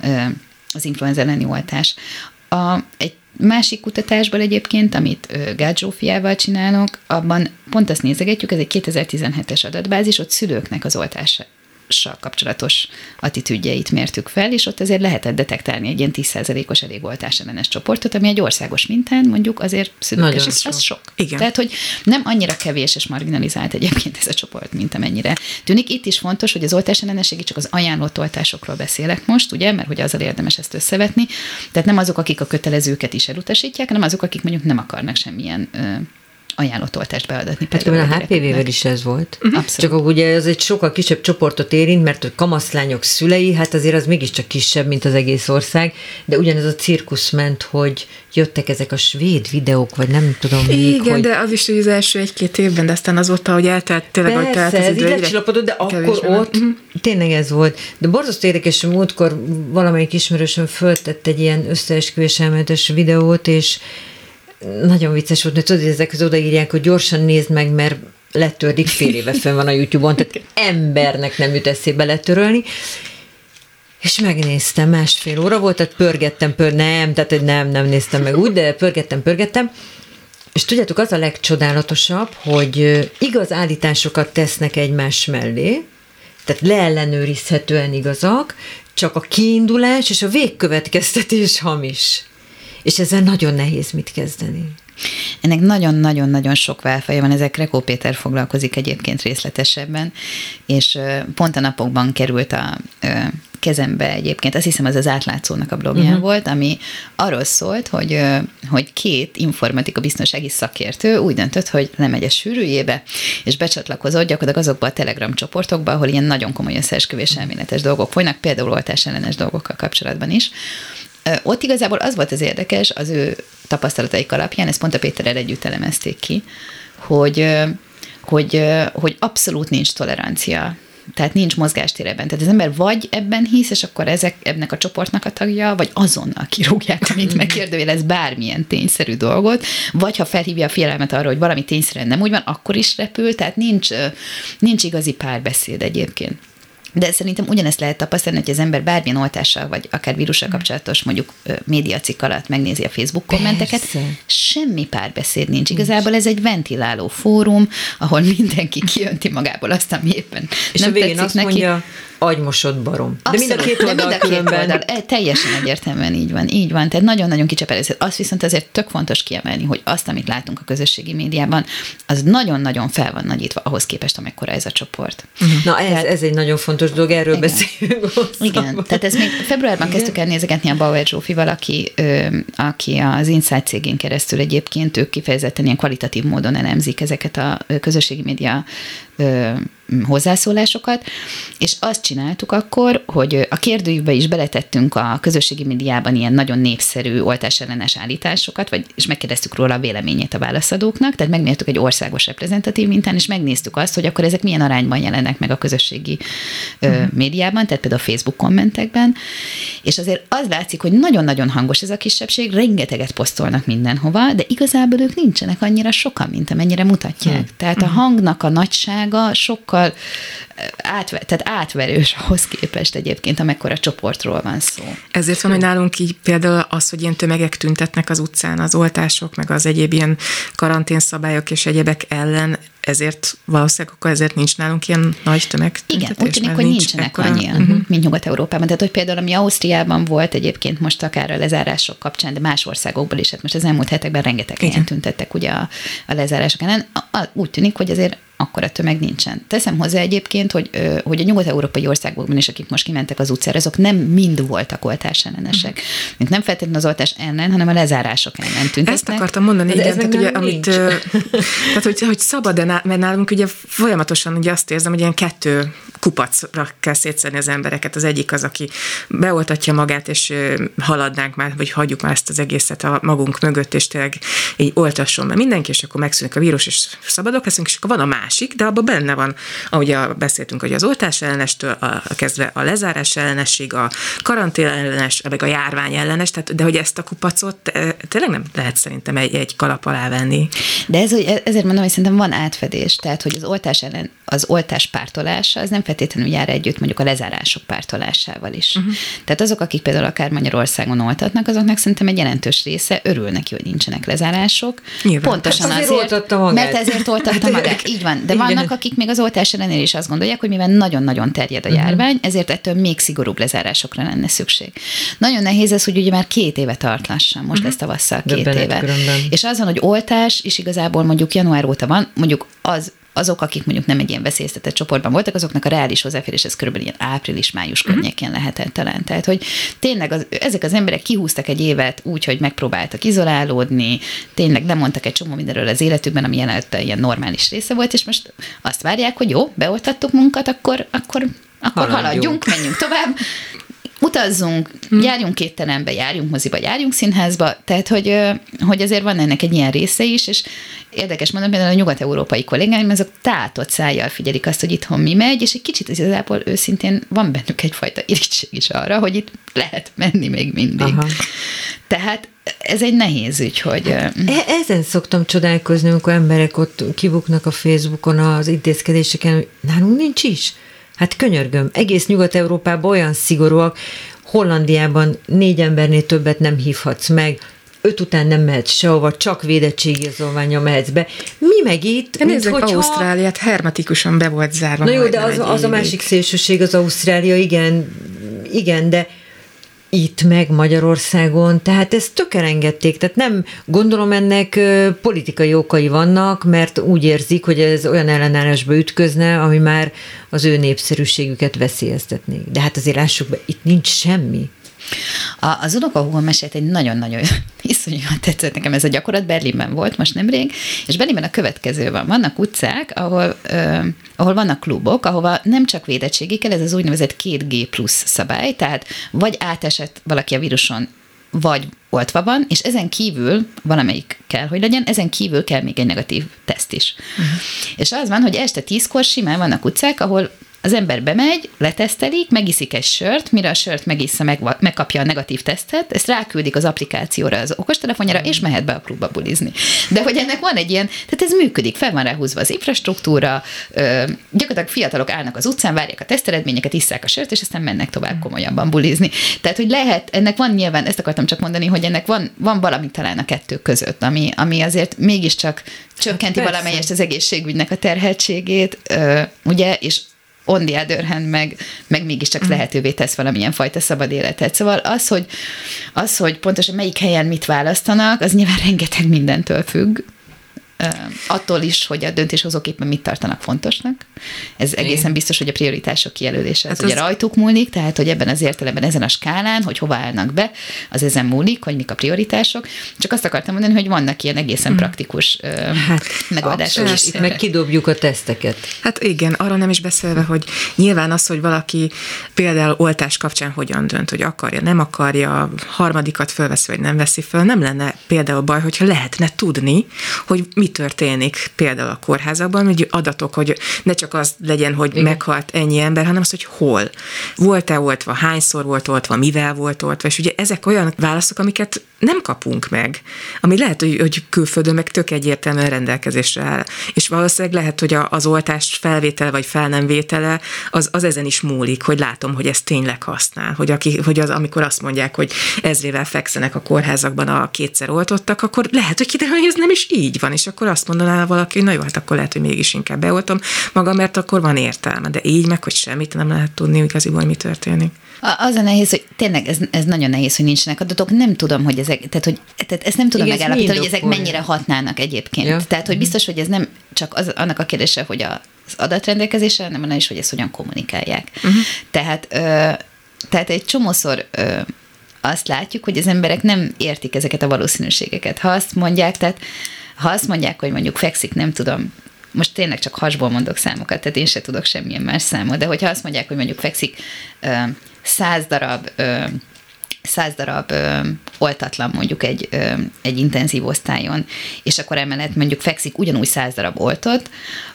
uh-huh. az influenza elleni oltás. A, egy másik kutatásból egyébként, amit Gál Zsófiával csinálok, abban pont azt nézegetjük, ez egy 2017-es adatbázis, ott szülőknek az oltása kapcsolatos attitűdjeit mértük fel, és ott azért lehetett detektálni egy ilyen 10%-os elégoltás ellenes csoportot, ami egy országos mintán mondjuk azért szülők, és sok. az sok. Igen. Tehát, hogy nem annyira kevés és marginalizált egyébként ez a csoport, mint amennyire tűnik. Itt is fontos, hogy az oltás ellenességi csak az ajánlott oltásokról beszélek most, ugye, mert hogy azzal érdemes ezt összevetni. Tehát nem azok, akik a kötelezőket is elutasítják, hanem azok, akik mondjuk nem akarnak semmilyen ajánlott oltást beadatni. Hát a HPV-vel is ez volt. Uh-huh. Abszolút. Csak ugye ez egy sokkal kisebb csoportot érint, mert a kamaszlányok szülei, hát azért az mégiscsak kisebb, mint az egész ország, de ugyanez a cirkusz ment, hogy jöttek ezek a svéd videók, vagy nem tudom még, Igen, hogy... de az is az első egy-két évben, de aztán azóta, hogy eltelt, tényleg, Persze, hogy telt az idő, ez de akkor ott uh-huh. tényleg ez volt. De borzasztó érdekes, hogy múltkor valamelyik ismerősöm föltett egy ilyen összeesküvés videót, és nagyon vicces volt, mert tudod, ezek az odaírják, hogy gyorsan nézd meg, mert letördik, fél éve fönn van a YouTube-on, tehát embernek nem jut eszébe letörölni. És megnéztem, másfél óra volt, tehát pörgettem, pör, nem, tehát hogy nem, nem néztem meg úgy, de pörgettem, pörgettem. És tudjátok, az a legcsodálatosabb, hogy igaz állításokat tesznek egymás mellé, tehát leellenőrizhetően igazak, csak a kiindulás és a végkövetkeztetés hamis. És ezzel nagyon nehéz mit kezdeni. Ennek nagyon-nagyon-nagyon sok válfaja van, ezek Rekó Péter foglalkozik egyébként részletesebben, és pont a napokban került a kezembe egyébként, azt hiszem az az átlátszónak a blogján uh-huh. volt, ami arról szólt, hogy, hogy két informatika biztonsági szakértő úgy döntött, hogy lemegy a sűrűjébe, és becsatlakozott gyakorlatilag azokba a Telegram csoportokba, ahol ilyen nagyon komoly összeesküvés elméletes dolgok folynak, például oltás ellenes dolgokkal kapcsolatban is, ott igazából az volt az érdekes, az ő tapasztalataik alapján, ezt pont a Péterrel együtt elemezték ki, hogy, hogy, hogy abszolút nincs tolerancia tehát nincs mozgástér ebben. Tehát az ember vagy ebben hisz, és akkor ezek, ebnek a csoportnak a tagja, vagy azonnal kirúgják, amint megkérdőjelez bármilyen tényszerű dolgot, vagy ha felhívja a figyelmet arra, hogy valami tényszerűen nem úgy van, akkor is repül, tehát nincs, nincs igazi párbeszéd egyébként. De szerintem ugyanezt lehet tapasztalni, hogy az ember bármilyen oltással, vagy akár vírussal mm. kapcsolatos mondjuk médiacik alatt megnézi a Facebook kommenteket, Persze. semmi párbeszéd nincs. Igazából ez egy ventiláló fórum, ahol mindenki kijönti magából azt, ami éppen És nem a végén azt neki. mondja, agymosott barom. De mind a két oldal, mind a két oldal e, teljesen egyértelműen így van, így van. Tehát nagyon-nagyon kicsepelőzhet. Azt viszont azért tök fontos kiemelni, hogy azt, amit látunk a közösségi médiában, az nagyon-nagyon fel van nagyítva ahhoz képest, amekkora ez a csoport. Uh-huh. Na ez, tehát, ez egy nagyon fontos dolog, erről igen. beszélünk. Igen, tehát ez még februárban igen. kezdtük el nézegetni a Bauer Zsófival, aki, ö, aki az Insight cégén keresztül egyébként, ők kifejezetten ilyen kvalitatív módon elemzik ezeket a közösségi média ö, hozzászólásokat, és azt csináltuk akkor, hogy a kérdőjükbe is beletettünk a közösségi médiában ilyen nagyon népszerű oltásellenes állításokat, vagy, és megkérdeztük róla a véleményét a válaszadóknak, tehát megmértük egy országos reprezentatív mintán, és megnéztük azt, hogy akkor ezek milyen arányban jelennek meg a közösségi ö, mhm. médiában, tehát például a Facebook kommentekben, és azért az látszik, hogy nagyon-nagyon hangos ez a kisebbség, rengeteget posztolnak mindenhova, de igazából ők nincsenek annyira sokan, mint amennyire mutatják. Uh-huh. Tehát a mhm. hangnak a nagysága sokkal sokkal átver, tehát átverős ahhoz képest egyébként, amekkora csoportról van szó. Ezért van, hogy nálunk így például az, hogy ilyen tömegek tüntetnek az utcán, az oltások, meg az egyéb ilyen karanténszabályok és egyebek ellen, ezért valószínűleg akkor ezért nincs nálunk ilyen nagy tömeg. Igen, úgy tűnik, hogy nincs nincsenek ekkora. annyian, uh-huh. mint Nyugat-Európában. Tehát, hogy például ami Ausztriában volt egyébként most akár a lezárások kapcsán, de más országokból is, hát most az elmúlt hetekben rengeteg helyen tüntettek ugye a, a lezárások ellen. Úgy tűnik, hogy azért akkor a tömeg nincsen. Teszem hozzá egyébként, hogy, hogy a nyugat-európai országokban is, akik most kimentek az utcára, azok nem mind voltak oltás ellenesek. Uh-huh. Nem feltétlenül az oltás ellen, hanem a lezárások ellen tüntetnek. Ezt akartam mondani, igen, tehát, ugye, amit, tehát hogy, hogy szabad, mert nálunk ugye folyamatosan ugye azt érzem, hogy ilyen kettő kupacra kell szétszedni az embereket. Az egyik az, aki beoltatja magát, és haladnánk már, vagy hagyjuk már ezt az egészet a magunk mögött, és tényleg így oltasson be mindenki, és akkor megszűnik a vírus, és szabadok leszünk, és akkor van a másik, de abban benne van, ahogy beszéltünk, hogy az oltás ellenestől a, kezdve a lezárás ellenesség, a karantén ellenes, meg a járvány ellenes, tehát, de hogy ezt a kupacot tényleg nem lehet szerintem egy, egy kalap alá venni. De ez, ezért mondom, hogy szerintem van átfedés, tehát hogy az oltás ellen, az oltás pártolása, az nem feltétlenül jár együtt mondjuk a lezárások pártolásával is. Uh-huh. Tehát azok, akik például akár Magyarországon oltatnak, azoknak szerintem egy jelentős része örül neki, hogy nincsenek lezárások. Nyilván. Pontosan hát azért, azért magát. mert ezért oltatta magát. Így van. De vannak, akik még az oltás ellenére is azt gondolják, hogy mivel nagyon-nagyon terjed a mhm. járvány, ezért ettől még szigorúbb lezárásokra lenne szükség. Nagyon nehéz ez, hogy ugye már két éve tart lassan, most uh-huh. lesz tavasszal két Döbbenet éve. Körömben. És az van, hogy oltás, és igazából mondjuk január óta van, mondjuk az azok, akik mondjuk nem egy ilyen veszélyeztetett csoportban voltak, azoknak a reális hozzáférés ez körülbelül ilyen április-május uh-huh. környékén lehetett talán. Tehát, hogy tényleg az, ezek az emberek kihúztak egy évet úgy, hogy megpróbáltak izolálódni, tényleg lemondtak egy csomó mindenről az életükben, ami jelenleg ilyen normális része volt, és most azt várják, hogy jó, beoltattuk munkat, akkor, akkor akkor haladjunk, haladjunk menjünk tovább, utazzunk, hmm. járjunk terembe, járjunk moziba, járjunk színházba, tehát hogy, hogy azért van ennek egy ilyen része is, és érdekes mondom, például a nyugat-európai kollégáim, azok tátott szájjal figyelik azt, hogy itthon mi megy, és egy kicsit igazából őszintén van bennük egyfajta irítség is arra, hogy itt lehet menni még mindig. Aha. Tehát ez egy nehéz ügy, hogy... E- ezen szoktam csodálkozni, amikor emberek ott kibuknak a Facebookon az intézkedéseken, nálunk nincs is. Hát könyörgöm, egész Nyugat-Európában olyan szigorúak, Hollandiában négy embernél többet nem hívhatsz meg, öt után nem mehetsz sehova, csak védettségigazolványa mehetsz be. Mi meg itt, ja, mint hogyha... Ausztráliát hermetikusan be volt zárva. Na jó, de az, az a másik szélsőség, az Ausztrália, igen, igen, de itt meg Magyarországon, tehát ezt tökerengedték, tehát nem gondolom ennek politikai okai vannak, mert úgy érzik, hogy ez olyan ellenállásba ütközne, ami már az ő népszerűségüket veszélyeztetné. De hát azért lássuk be, itt nincs semmi. A, az unokahúgom mesélt egy nagyon-nagyon iszonyúan tetszett nekem ez a gyakorlat, Berlinben volt most nemrég, és Berlinben a következő van. Vannak utcák, ahol, ö, ahol vannak klubok, ahova nem csak védettségi kell, ez az úgynevezett 2G plusz szabály, tehát vagy átesett valaki a víruson, vagy oltva van, és ezen kívül valamelyik kell, hogy legyen, ezen kívül kell még egy negatív teszt is. Uh-huh. És az van, hogy este tízkor simán vannak utcák, ahol az ember bemegy, letesztelik, megiszik egy sört, mire a sört megissza, meg, megkapja a negatív tesztet, ezt ráküldik az applikációra, az okostelefonjára, és mehet be a klubba bulizni. De hogy ennek van egy ilyen, tehát ez működik, fel van ráhúzva az infrastruktúra, ö, gyakorlatilag fiatalok állnak az utcán, várják a teszteredményeket, isszák a sört, és aztán mennek tovább komolyabban bulizni. Tehát, hogy lehet, ennek van nyilván, ezt akartam csak mondani, hogy ennek van, van valami talán a kettő között, ami, ami azért mégiscsak csökkenti hát valamelyest az egészségügynek a terheltségét, ö, ugye, és on the other hand, meg, meg mégiscsak mm. lehetővé tesz valamilyen fajta szabad életet. Szóval az, hogy, az, hogy pontosan melyik helyen mit választanak, az nyilván rengeteg mindentől függ, attól is, hogy a döntéshozók éppen mit tartanak fontosnak. Ez egészen biztos, hogy a prioritások kijelölése hát az, az ugye rajtuk múlik, tehát hogy ebben az értelemben ezen a skálán, hogy hova állnak be, az ezen múlik, hogy mik a prioritások. Csak azt akartam mondani, hogy vannak ilyen egészen hmm. praktikus hát, megoldások. És itt meg kidobjuk a teszteket. Hát igen, arra nem is beszélve, hogy nyilván az, hogy valaki például oltás kapcsán hogyan dönt, hogy akarja, nem akarja, harmadikat fölveszi, vagy nem veszi föl, nem lenne például baj, hogyha lehetne tudni, hogy mit történik például a kórházakban, hogy adatok, hogy ne csak az legyen, hogy Igen. meghalt ennyi ember, hanem az, hogy hol. Volt-e oltva, hányszor volt oltva, mivel volt oltva, és ugye ezek olyan válaszok, amiket nem kapunk meg, ami lehet, hogy, hogy külföldön meg tök egyértelműen rendelkezésre áll. És valószínűleg lehet, hogy az oltás felvétele vagy fel nem vétele, az, az ezen is múlik, hogy látom, hogy ez tényleg használ. Hogy, aki, hogy az, amikor azt mondják, hogy ezrével fekszenek a kórházakban a kétszer oltottak, akkor lehet, hogy kiderül, hogy ez nem is így van, és akkor azt mondaná valaki, hogy na jó, hát akkor lehet, hogy mégis inkább beoltom magam, mert akkor van értelme. De így meg, hogy semmit nem lehet tudni igaziból, hogy mi történik. Az a nehéz, hogy tényleg ez, ez nagyon nehéz, hogy nincsenek adatok. Nem tudom, hogy ezek, tehát, hogy, tehát ezt nem tudom Igen, megállapítani, hogy ezek mennyire hatnának egyébként. Ja. Tehát, hogy mhm. biztos, hogy ez nem csak az, annak a kérdése, hogy a, az adatrendelkezése, hanem annál is, hogy ezt hogyan kommunikálják. Uh-huh. Tehát, ö, tehát egy csomószor ö, azt látjuk, hogy az emberek nem értik ezeket a valószínűségeket. Ha azt mondják, tehát ha azt mondják, hogy mondjuk fekszik, nem tudom, most tényleg csak hasból mondok számokat, tehát én se tudok semmilyen más számot, de hogyha azt mondják, hogy mondjuk fekszik száz darab száz darab ö, oltatlan mondjuk egy, ö, egy intenzív osztályon, és akkor emellett mondjuk fekszik ugyanúgy száz darab oltott,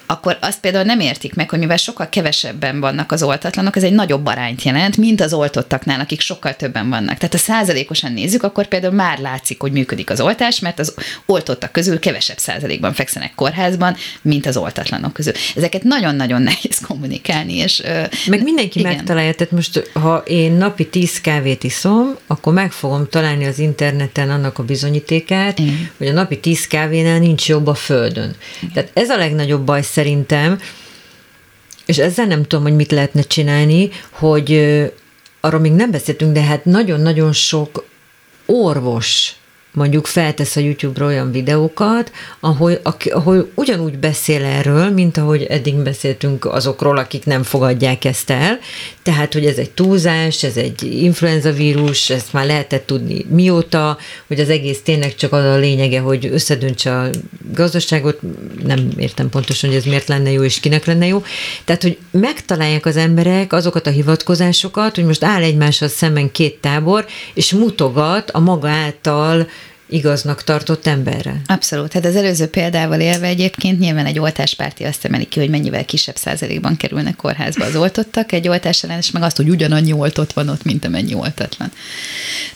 akkor azt például nem értik meg, hogy mivel sokkal kevesebben vannak az oltatlanok, ez egy nagyobb arányt jelent, mint az oltottaknál, akik sokkal többen vannak. Tehát ha százalékosan nézzük, akkor például már látszik, hogy működik az oltás, mert az oltottak közül kevesebb százalékban fekszenek kórházban, mint az oltatlanok közül. Ezeket nagyon-nagyon nehéz kommunikálni. És, meg mindenki igen. megtalálja, tehát most ha én napi 10 kávét iszom, akkor meg fogom találni az interneten annak a bizonyítékát, igen. hogy a napi 10 kávénál nincs jobb a földön. Igen. Tehát ez a legnagyobb baj szerintem, és ezzel nem tudom, hogy mit lehetne csinálni, hogy arról még nem beszéltünk, de hát nagyon-nagyon sok orvos mondjuk feltesz a YouTube-ra olyan videókat, ahol, ahol ugyanúgy beszél erről, mint ahogy eddig beszéltünk azokról, akik nem fogadják ezt el. Tehát, hogy ez egy túlzás, ez egy influenza vírus, ezt már lehetett tudni mióta, hogy az egész tényleg csak az a lényege, hogy összedöntse a gazdaságot, nem értem pontosan, hogy ez miért lenne jó, és kinek lenne jó. Tehát, hogy megtalálják az emberek azokat a hivatkozásokat, hogy most áll egymással szemben két tábor, és mutogat a maga által igaznak tartott emberre. Abszolút. Hát az előző példával élve egyébként nyilván egy oltáspárti azt emeli ki, hogy mennyivel kisebb százalékban kerülnek kórházba az oltottak, egy oltás ellenes meg azt, hogy ugyanannyi oltott van ott, mint amennyi oltatlan.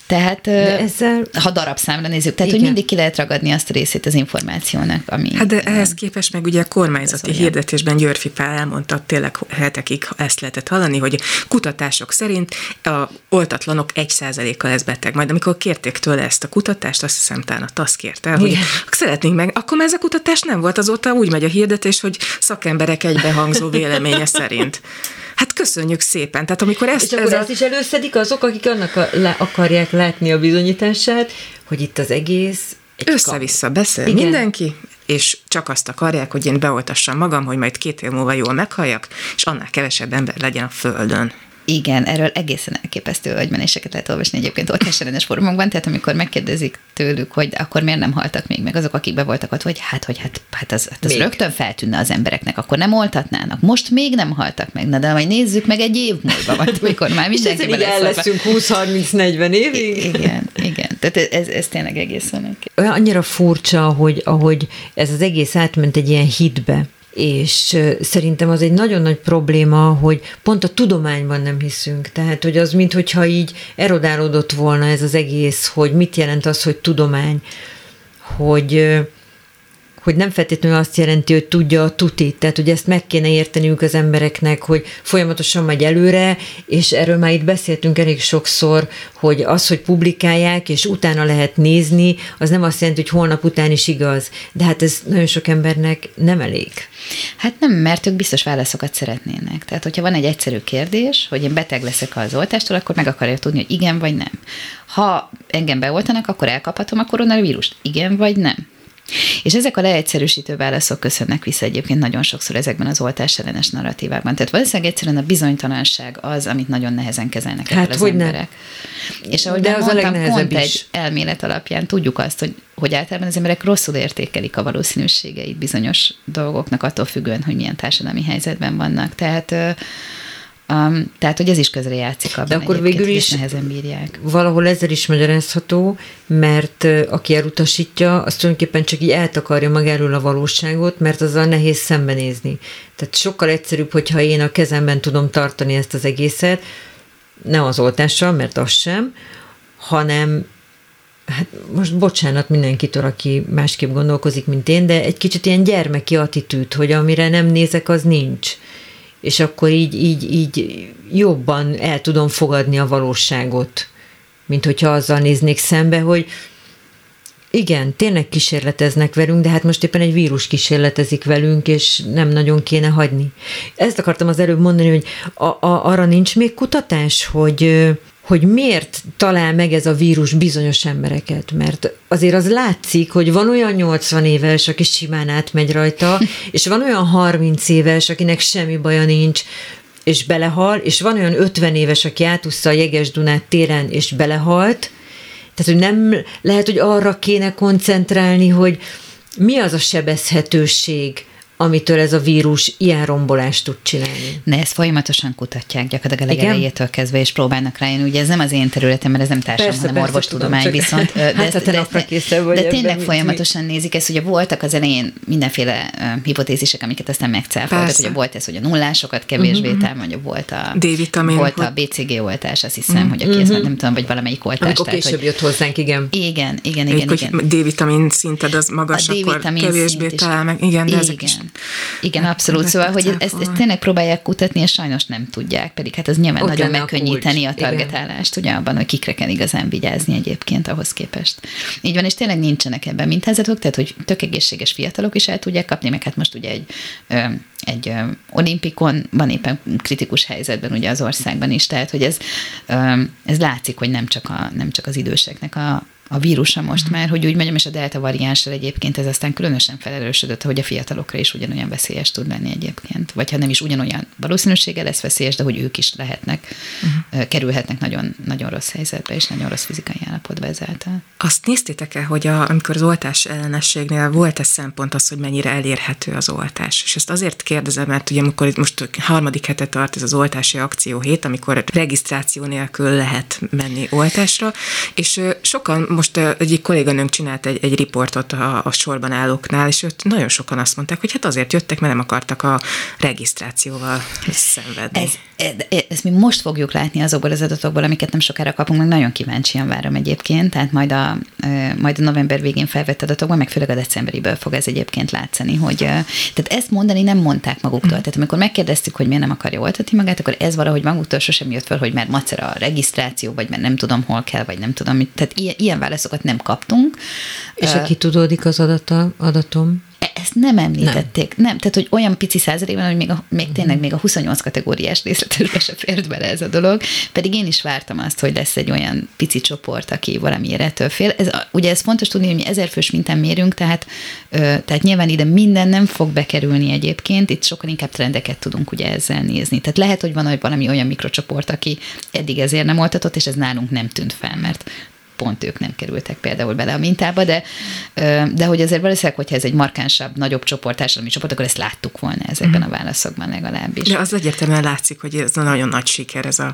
Tehát, de ezzel... ha darabszámra nézzük, tehát Igen. hogy mindig ki lehet ragadni azt a részét az információnak, ami... Hát de ehhez képest meg ugye a kormányzati hirdetésben Györfi Pál elmondta, tényleg hetekig ezt lehetett hallani, hogy kutatások szerint a oltatlanok egy százaléka lesz beteg. Majd amikor kérték tőle ezt a kutatást, azt hiszem talán a TASZ kérte, Igen. hogy szeretnénk meg, akkor már ez a kutatás nem volt, azóta úgy megy a hirdetés, hogy szakemberek egybehangzó véleménye szerint. Hát köszönjük szépen. Tehát amikor ezt... És akkor ez ezt a... is előszedik azok, akik annak a, le akarják látni a bizonyítását, hogy itt az egész Össze-vissza beszél Igen. mindenki, és csak azt akarják, hogy én beoltassam magam, hogy majd két év múlva jól meghalljak, és annál kevesebb ember legyen a Földön. Igen, erről egészen elképesztő agymenéseket lehet olvasni egyébként oltásellenes fórumokban, tehát amikor megkérdezik tőlük, hogy akkor miért nem haltak még meg azok, akik be voltak ott, hogy hát, hogy hát, hát az, hát az rögtön feltűnne az embereknek, akkor nem oltatnának. Most még nem haltak meg, na de majd nézzük meg egy év múlva, vagy amikor már mindenki És el leszünk 20-30-40 évig. Igen, igen. Tehát ez, ez tényleg egészen. Olyan annyira furcsa, hogy ahogy ez az egész átment egy ilyen hitbe és szerintem az egy nagyon nagy probléma, hogy pont a tudományban nem hiszünk. Tehát, hogy az, mintha így erodálódott volna ez az egész, hogy mit jelent az, hogy tudomány, hogy hogy nem feltétlenül azt jelenti, hogy tudja a tutit, tehát hogy ezt meg kéne érteniük az embereknek, hogy folyamatosan megy előre, és erről már itt beszéltünk elég sokszor, hogy az, hogy publikálják, és utána lehet nézni, az nem azt jelenti, hogy holnap után is igaz. De hát ez nagyon sok embernek nem elég. Hát nem, mert ők biztos válaszokat szeretnének. Tehát, hogyha van egy egyszerű kérdés, hogy én beteg leszek az oltástól, akkor meg akarja tudni, hogy igen vagy nem. Ha engem beoltanak, akkor elkaphatom a koronavírust. Igen vagy nem. És ezek a leegyszerűsítő válaszok köszönnek vissza egyébként nagyon sokszor ezekben az oltás ellenes narratívában. Tehát valószínűleg egyszerűen a bizonytalanság az, amit nagyon nehezen kezelnek hát, az hogy emberek. Nem. És ahogy De az mondtam, a pont is. egy elmélet alapján tudjuk azt, hogy, hogy általában az emberek rosszul értékelik a valószínűségeit bizonyos dolgoknak attól függően, hogy milyen társadalmi helyzetben vannak. Tehát Um, tehát, hogy ez is közre játszik abban De akkor végül is nehezen bírják. Valahol ezzel is magyarázható, mert aki elutasítja, az tulajdonképpen csak így eltakarja magáról a valóságot, mert azzal nehéz szembenézni. Tehát sokkal egyszerűbb, hogyha én a kezemben tudom tartani ezt az egészet, nem az oltással, mert az sem, hanem hát most bocsánat mindenkitől, aki másképp gondolkozik, mint én, de egy kicsit ilyen gyermeki attitűd, hogy amire nem nézek, az nincs és akkor így, így, így jobban el tudom fogadni a valóságot, mint hogyha azzal néznék szembe, hogy igen, tényleg kísérleteznek velünk, de hát most éppen egy vírus kísérletezik velünk, és nem nagyon kéne hagyni. Ezt akartam az előbb mondani, hogy a, a, arra nincs még kutatás, hogy hogy miért talál meg ez a vírus bizonyos embereket, mert azért az látszik, hogy van olyan 80 éves, aki simán átmegy rajta, és van olyan 30 éves, akinek semmi baja nincs, és belehal, és van olyan 50 éves, aki átúszta a Jeges Dunát téren, és belehalt, tehát, hogy nem lehet, hogy arra kéne koncentrálni, hogy mi az a sebezhetőség, amitől ez a vírus ilyen rombolást tud csinálni. De ezt folyamatosan kutatják gyakorlatilag a legelejétől kezdve, és próbálnak rájönni. Ugye ez nem az én területem, mert ez nem társam, persze, hanem persze, orvostudomány tudom, viszont. De, hát, ezt, de, de, de tényleg folyamatosan mi? nézik ezt, ugye voltak az elején mindenféle uh, hipotézisek, amiket aztán megcáfoltak, ugye volt ez, hogy a nullásokat kevésbé uh-huh. támadja, volt a, D-vitamin, volt a BCG oltás, azt hiszem, uh-huh. hogy aki ezt nem tudom, vagy valamelyik oltás. Amikor tehát, később hogy, jött hozzánk, igen. Igen, igen, igen. igen. D-vitamin szinted az magas, akkor kevésbé talál meg. Igen, de ezek is igen, abszolút. Szóval, hogy ezt, ezt tényleg próbálják kutatni, és sajnos nem tudják, pedig hát az nyilván Ott nagyon megkönnyíteni a, a targetálást, ugye abban, hogy kikre kell igazán vigyázni egyébként ahhoz képest. Így van, és tényleg nincsenek ebben mintázatok, tehát hogy tök egészséges fiatalok is el tudják kapni, meg hát most ugye egy egy olimpikon van éppen kritikus helyzetben ugye az országban is, tehát hogy ez, ez látszik, hogy nem csak, a, nem csak az időseknek a, a vírusa most már, hogy úgy mondjam, és a delta variánssal egyébként ez aztán különösen felerősödött, hogy a fiatalokra is ugyanolyan veszélyes tud lenni egyébként. Vagy ha nem is ugyanolyan valószínűséggel lesz veszélyes, de hogy ők is lehetnek, uh-huh. kerülhetnek nagyon, nagyon rossz helyzetbe, és nagyon rossz fizikai állapotba ezáltal. Azt néztétek-e, hogy a, amikor az oltás ellenességnél volt ez szempont az, hogy mennyire elérhető az oltás? És ezt azért kérdezem, mert ugye amikor itt most harmadik hete tart ez az oltási akció hét, amikor regisztráció nélkül lehet menni oltásra, és sokan most egyik kolléganőnk csinált egy, egy riportot a, a sorban állóknál, és ott nagyon sokan azt mondták, hogy hát azért jöttek, mert nem akartak a regisztrációval szenvedni. Ez, ez, ezt mi most fogjuk látni azokból az adatokból, amiket nem sokára kapunk, meg nagyon kíváncsian várom egyébként, tehát majd a, majd a november végén felvett adatokban, meg főleg a decemberiből fog ez egyébként látszani, hogy tehát ezt mondani nem mondták maguktól. Mm. Tehát amikor megkérdeztük, hogy miért nem akarja oltatni magát, akkor ez valahogy maguktól sosem jött fel, hogy mert macera a regisztráció, vagy mert nem tudom hol kell, vagy nem tudom mit. Tehát ilyen, ilyen válaszokat nem kaptunk. És aki tudódik az adata, adatom? Ezt nem említették. Nem. nem. Tehát, hogy olyan pici százalék van, hogy még, a, még tényleg még a 28 kategóriás részletesbe se fért bele ez a dolog. Pedig én is vártam azt, hogy lesz egy olyan pici csoport, aki valamiért ettől fél. Ez, ugye ez fontos tudni, hogy mi ezer fős mintán mérünk, tehát, ö, tehát nyilván ide minden nem fog bekerülni egyébként, itt sokkal inkább trendeket tudunk ugye ezzel nézni. Tehát lehet, hogy van hogy valami olyan mikrocsoport, aki eddig ezért nem oltatott, és ez nálunk nem tűnt fel, mert pont ők nem kerültek például bele a mintába, de, de hogy azért valószínűleg, hogyha ez egy markánsabb, nagyobb csoport, társadalmi csoport, akkor ezt láttuk volna ezekben a válaszokban legalábbis. De az egyértelműen látszik, hogy ez a nagyon nagy siker, ez a,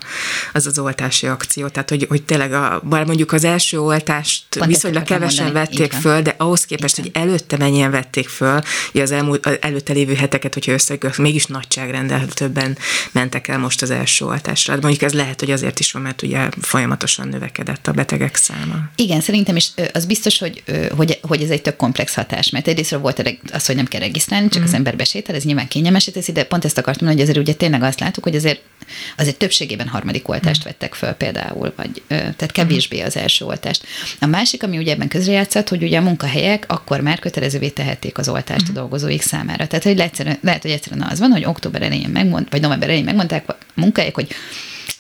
az, az oltási akció. Tehát, hogy, hogy tényleg, a, bár mondjuk az első oltást pont viszonylag kevesen mondani. vették föl, de ahhoz képest, hogy előtte mennyien vették föl, az elmúlt, az előtte lévő heteket, hogyha összegök, mégis nagyságrendel többen mentek el most az első oltásra. De mondjuk ez lehet, hogy azért is van, mert ugye folyamatosan növekedett a betegek száma száma. Igen, szerintem is az biztos, hogy, hogy, hogy ez egy tök komplex hatás, mert egyrészt volt az, hogy nem kell regisztrálni, csak mm. az ember besétel, ez nyilván kényelmesé teszi, de pont ezt akartam mondani, hogy azért ugye tényleg azt látjuk, hogy azért, azért többségében harmadik oltást mm. vettek föl például, vagy tehát kevésbé az első oltást. A másik, ami ugye ebben közrejátszott, hogy ugye a munkahelyek akkor már kötelezővé tehették az oltást mm. a dolgozóik számára. Tehát hogy lehet, lehet, hogy egyszerűen az van, hogy október elején megmond, vagy november elején megmondták a munkahelyek, hogy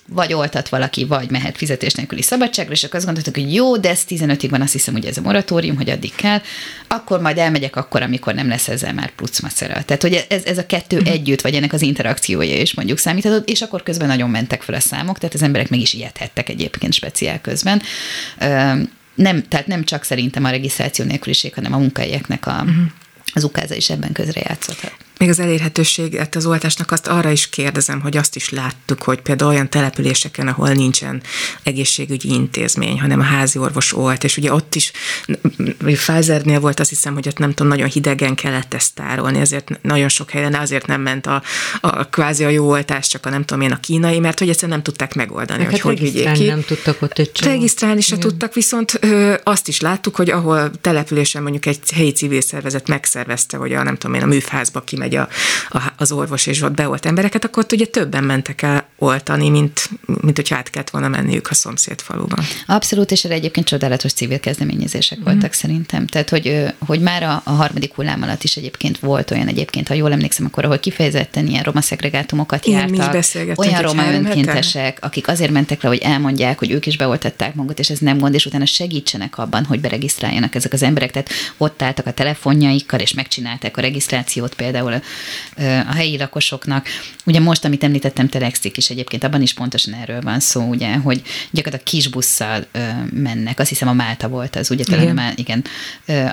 vagy oltat valaki, vagy mehet fizetés nélküli szabadságra, és akkor azt gondoltuk, hogy jó, de ez 15-ig van, azt hiszem, hogy ez a moratórium, hogy addig kell, akkor majd elmegyek akkor, amikor nem lesz ezzel már plusz macera. Tehát, hogy ez, ez a kettő uh-huh. együtt, vagy ennek az interakciója is mondjuk számíthatott, és akkor közben nagyon mentek fel a számok, tehát az emberek meg is ijedhettek egyébként speciál közben. Nem, tehát nem csak szerintem a regisztráció nélküliség, hanem a munkahelyeknek a, uh-huh az ukáza is ebben közrejátszott. Még az elérhetőséget az oltásnak azt arra is kérdezem, hogy azt is láttuk, hogy például olyan településeken, ahol nincsen egészségügyi intézmény, hanem a házi orvos olt, és ugye ott is Pfizernél volt azt hiszem, hogy ott nem tudom, nagyon hidegen kellett ezt tárolni, ezért nagyon sok helyen azért nem ment a, a kvázi a jó oltás, csak a nem tudom én a kínai, mert hogy egyszerűen nem tudták megoldani, hát hogy hogy vigyék ki. nem tudtak ott egy Regisztrálni se tudtak, viszont ö, azt is láttuk, hogy ahol településen mondjuk egy helyi civil szervezet megszervezte, hogy a nem tudom én a műfázba kimegy megy a, a, az orvos és ott beolt embereket, akkor ott ugye többen mentek el oltani, mint, mint hogy át kellett volna menniük a szomszéd faluban. Abszolút, és erre egyébként csodálatos civil kezdeményezések mm. voltak szerintem. Tehát, hogy, hogy már a, a harmadik hullám alatt is egyébként volt olyan egyébként, ha jól emlékszem, akkor ahol kifejezetten ilyen roma szegregátumokat Igen, jártak. Olyan roma önkéntesek, akik azért mentek le, hogy elmondják, hogy ők is beoltatták magukat, és ez nem gond, és utána segítsenek abban, hogy beregisztráljanak ezek az emberek. Tehát ott álltak a telefonjaikkal, és megcsinálták a regisztrációt például a helyi lakosoknak. Ugye most, amit említettem, Telexik is egyébként, abban is pontosan erről van szó, ugye, hogy gyakorlatilag kisbusszal mennek, azt hiszem a Málta volt az, ugye talán igen, már, igen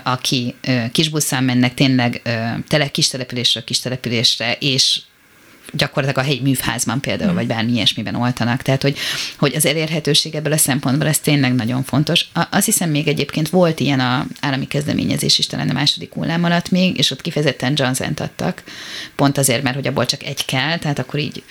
aki kisbusszal mennek tényleg tele kis településről kis településre, és gyakorlatilag a helyi művházban például, mm. vagy bármi ilyesmiben oltanak. Tehát, hogy, hogy az elérhetőség ebből a szempontból ez tényleg nagyon fontos. A, azt hiszem még egyébként volt ilyen a állami kezdeményezés is talán a második hullám alatt még, és ott kifejezetten Johnson-t adtak, pont azért, mert hogy abból csak egy kell, tehát akkor így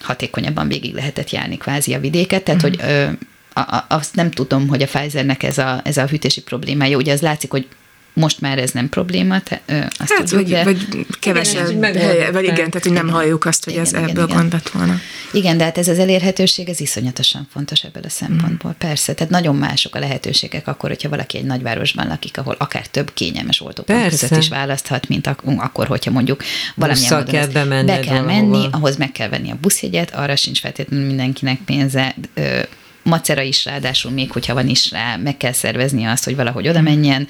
hatékonyabban végig lehetett járni kvázi a vidéket, tehát mm. hogy ö, a, a, azt nem tudom, hogy a Pfizernek ez a, ez a hűtési problémája. Ugye az látszik, hogy most már ez nem probléma, te, ö, azt hát, tudjuk, vagy, de... vagy kevesebb igen, helye, vagy igen, tehát hogy nem halljuk azt, hogy igen, ez igen, ebből igen. gond lett volna. Igen, de hát ez az elérhetőség, ez iszonyatosan fontos ebből a szempontból, mm. persze. Tehát nagyon mások a lehetőségek akkor, hogyha valaki egy nagyvárosban lakik, ahol akár több kényelmes oltópont között is választhat, mint ak- akkor, hogyha mondjuk valamilyen módon kell be kell menni, ahhoz meg kell venni a buszjegyet, arra sincs feltétlenül mindenkinek pénze, ö, macera is ráadásul, még hogyha van is rá, meg kell szervezni azt, hogy valahogy oda menjen.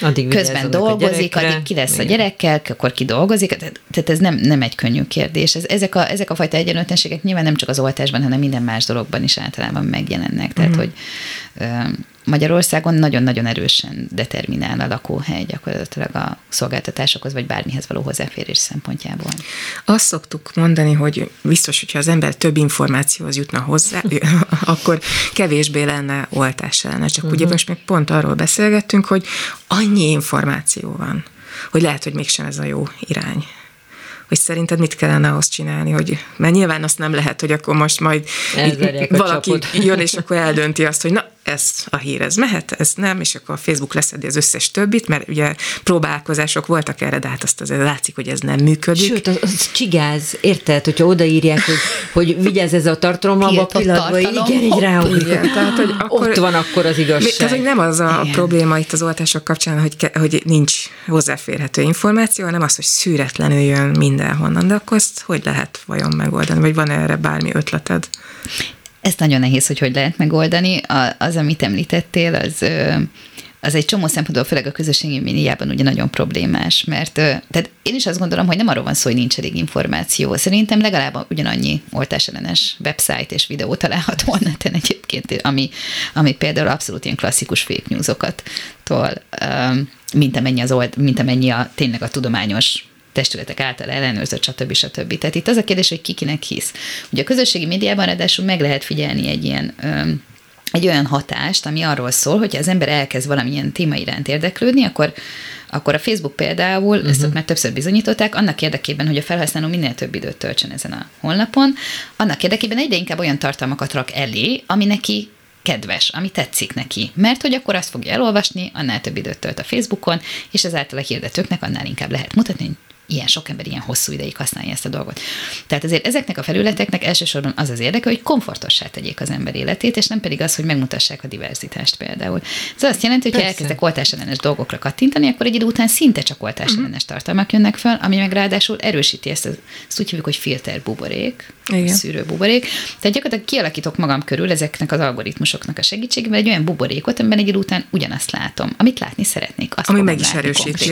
Addig közben dolgozik, addig ki lesz Igen. a gyerekkel, akkor ki dolgozik. Tehát ez nem, nem egy könnyű kérdés. Ez, ezek, a, ezek a fajta egyenlőtlenségek nyilván nem csak az oltásban, hanem minden más dologban is általában megjelennek. Tehát, mm. hogy Magyarországon nagyon-nagyon erősen determinál a lakóhely gyakorlatilag a szolgáltatásokhoz, vagy bármihez való hozzáférés szempontjából. Azt szoktuk mondani, hogy biztos, hogyha az ember több információhoz jutna hozzá, akkor kevésbé lenne oltás ellene. Csak uh-huh. ugye most még pont arról beszélgettünk, hogy annyi információ van, hogy lehet, hogy mégsem ez a jó irány hogy szerinted mit kellene ahhoz csinálni, hogy, mert nyilván azt nem lehet, hogy akkor most majd valaki jön, és akkor eldönti azt, hogy na, ez a hír, ez mehet, ez nem, és akkor a Facebook leszedi az összes többit, mert ugye próbálkozások voltak erre, de hát azt azért látszik, hogy ez nem működik. Sőt, az, az csigáz, érted, hogyha odaírják, hogy, hogy vigyázz ez a tartalom, abban a pillanatban, igen, így rá, igen, tehát, hogy akkor, ott van akkor az igazság. Tehát, hogy nem az a igen. probléma itt az oltások kapcsán, hogy, ke, hogy nincs hozzáférhető információ, hanem az, hogy szűretlenül jön mindenhonnan, de akkor ezt hogy lehet vajon megoldani, vagy van erre bármi ötleted? Ez nagyon nehéz, hogy hogy lehet megoldani. Az, amit említettél, az az egy csomó szempontból, főleg a közösségi médiában ugye nagyon problémás, mert tehát én is azt gondolom, hogy nem arról van szó, hogy nincs elég információ. Szerintem legalább ugyanannyi oltásellenes website és videó található neten egyébként, ami, ami például abszolút ilyen klasszikus fake newsokat tol, mint amennyi, az old, mint amennyi a, tényleg a tudományos testületek által ellenőrzött, stb. stb. Tehát itt az a kérdés, hogy kikinek hisz. Ugye a közösségi médiában ráadásul meg lehet figyelni egy ilyen egy olyan hatást, ami arról szól, hogy az ember elkezd valamilyen téma iránt érdeklődni, akkor akkor a Facebook például, uh-huh. ezt ott már többször bizonyították, annak érdekében, hogy a felhasználó minél több időt töltsön ezen a honlapon, annak érdekében egyre inkább olyan tartalmakat rak elé, ami neki kedves, ami tetszik neki. Mert hogy akkor azt fogja elolvasni, annál több időt tölt a Facebookon, és ezáltal a hirdetőknek annál inkább lehet mutatni, ilyen sok ember ilyen hosszú ideig használja ezt a dolgot. Tehát azért ezeknek a felületeknek elsősorban az az érdeke, hogy komfortossá tegyék az ember életét, és nem pedig az, hogy megmutassák a diverzitást például. Ez azt jelenti, hogy ha elkezdek oltásellenes dolgokra kattintani, akkor egy idő után szinte csak oltásellenes uh-huh. tartalmak jönnek fel, ami meg ráadásul erősíti ezt, az, ezt úgy hívjuk, hogy filter buborék, szűrő buborék. Tehát gyakorlatilag kialakítok magam körül ezeknek az algoritmusoknak a segítségével egy olyan buborékot, amiben egy idő után ugyanazt látom, amit látni szeretnék. Azt ami meg is erősíti.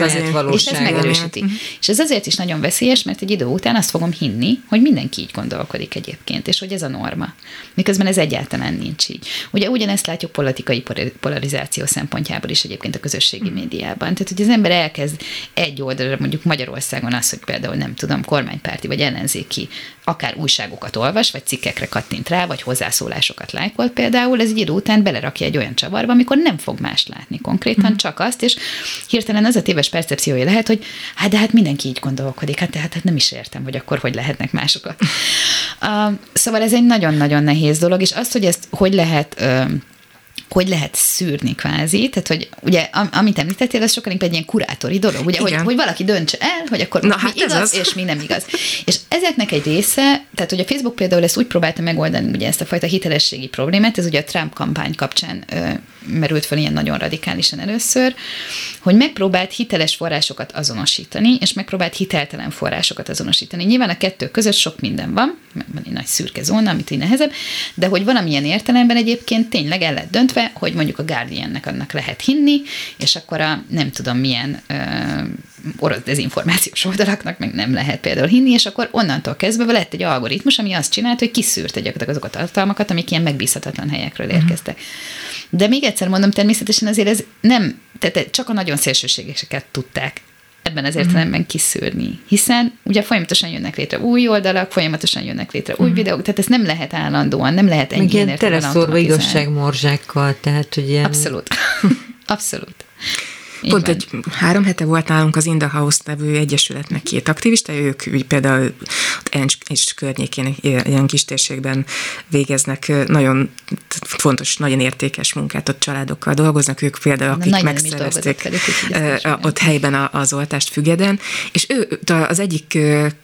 És ez megerősíti. Uh-huh. És ez azért is nagyon veszélyes, mert egy idő után azt fogom hinni, hogy mindenki így gondolkodik egyébként, és hogy ez a norma. Miközben ez egyáltalán nincs így. Ugye ugyanezt látjuk politikai polarizáció szempontjából is egyébként a közösségi médiában. Tehát, hogy az ember elkezd egy oldalra, mondjuk Magyarországon az, hogy például nem tudom, kormánypárti vagy ellenzéki akár újságokat olvas, vagy cikkekre kattint rá, vagy hozzászólásokat lájkol például, ez egy idő után belerakja egy olyan csavarba, amikor nem fog más látni konkrétan, mm. csak azt, és hirtelen az a téves percepciója lehet, hogy hát de hát mindenki így gondolkodik, hát tehát hát nem is értem, hogy akkor hogy lehetnek másokat. Uh, szóval ez egy nagyon-nagyon nehéz dolog, és azt, hogy ezt hogy lehet uh, hogy lehet szűrni kvázi, tehát hogy ugye amit említettél, az inkább egy ilyen kurátori dolog, ugye, hogy, hogy valaki döntse el, hogy akkor Na, mi hát igaz, az. és mi nem igaz. És ezeknek egy része, tehát hogy a Facebook például ezt úgy próbálta megoldani, ugye ezt a fajta hitelességi problémát, ez ugye a Trump kampány kapcsán ö, merült fel ilyen nagyon radikálisan először, hogy megpróbált hiteles forrásokat azonosítani, és megpróbált hiteltelen forrásokat azonosítani. Nyilván a kettő között sok minden van, van egy nagy szürke zóna, amit így nehezebb, de hogy valamilyen értelemben egyébként tényleg el lett döntve, hogy mondjuk a Guardiannek annak lehet hinni, és akkor a nem tudom milyen ö, orosz dezinformációs oldalaknak meg nem lehet például hinni, és akkor onnantól kezdve lett egy algoritmus, ami azt csinált, hogy kiszűrte gyakorlatilag azokat a tartalmakat, amik ilyen megbízhatatlan helyekről mhm. érkeztek. De még egyszer mondom, természetesen azért ez nem, tehát csak a nagyon szélsőségeseket tudták ebben az értelemben kiszűrni. Hiszen ugye folyamatosan jönnek létre új oldalak, folyamatosan jönnek létre új uh-huh. videók, tehát ez nem lehet állandóan, nem lehet ennyi ilyen teleszorva igazságmorzsákkal, tehát ugye... Abszolút. Abszolút. Így Pont van. egy három hete volt nálunk az Inda House nevű egyesületnek két aktivista, ők például Encs és környékén, ilyen kis térségben végeznek nagyon fontos, nagyon értékes munkát, ott családokkal dolgoznak, ők például, akik Na, megszerezték ott helyben az oltást Fügeden, és ő, az egyik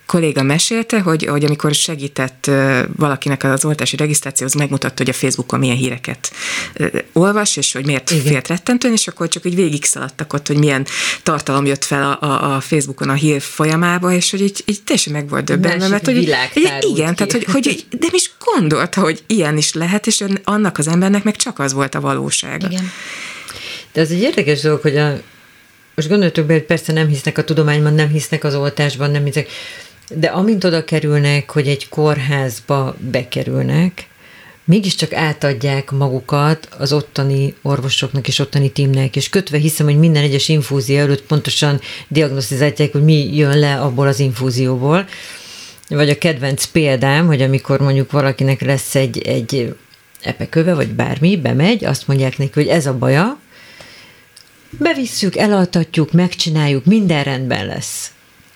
kolléga mesélte, hogy, hogy amikor segített valakinek az oltási regisztrációhoz, megmutatta, hogy a Facebookon milyen híreket olvas, és hogy miért Igen. félt rettentően, és akkor csak így végig szaladtak ott, hogy milyen tartalom jött fel a, a, a Facebookon a hír folyamába, és hogy így, így teljesen meg volt döbbenve, mert hogy, igen, tehát hogy, hogy de is gondolta, hogy ilyen is lehet, és annak az embernek meg csak az volt a valóság. Igen. De ez egy érdekes dolog, hogy a, most gondoltok be, hogy persze nem hisznek a tudományban, nem hisznek az oltásban, nem hisznek, de amint oda kerülnek, hogy egy kórházba bekerülnek, mégiscsak átadják magukat az ottani orvosoknak és ottani tímnek, és kötve hiszem, hogy minden egyes infúzió előtt pontosan diagnosztizálják, hogy mi jön le abból az infúzióból. Vagy a kedvenc példám, hogy amikor mondjuk valakinek lesz egy, egy epeköve, vagy bármi, bemegy, azt mondják neki, hogy ez a baja, bevisszük, elaltatjuk, megcsináljuk, minden rendben lesz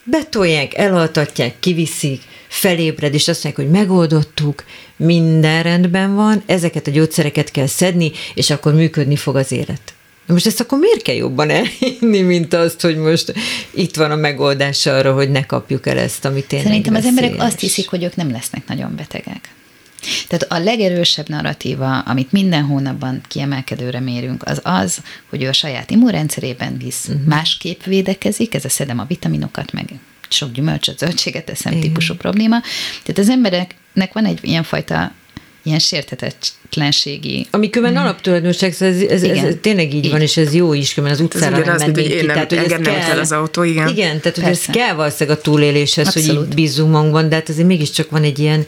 betolják, elaltatják, kiviszik, felébred, és azt mondják, hogy megoldottuk, minden rendben van, ezeket a gyógyszereket kell szedni, és akkor működni fog az élet. Most ezt akkor miért kell jobban elhinni, mint azt, hogy most itt van a megoldás arra, hogy ne kapjuk el ezt, amit tényleg Szerintem az emberek azt hiszik, hogy ők nem lesznek nagyon betegek. Tehát a legerősebb narratíva, amit minden hónapban kiemelkedőre mérünk, az az, hogy ő a saját immunrendszerében visz, uh-huh. másképp védekezik, ez a szedem a vitaminokat, meg sok gyümölcsöt, zöldséget teszem Igen. típusú probléma. Tehát az embereknek van egy ilyenfajta ilyen sérthetetlenségi. Ami különben mm. alaptulajdonság, ez, ez, ez, ez, tényleg így, így van, és ez jó is, különben az utcára ez nem mennénk ki. Nem, tehát, hogy ez kell, el az autó, igen. Igen, tehát hogy ez kell valószínűleg a túléléshez, Abszolút. hogy így bízunk magunkban, de hát azért mégiscsak van egy ilyen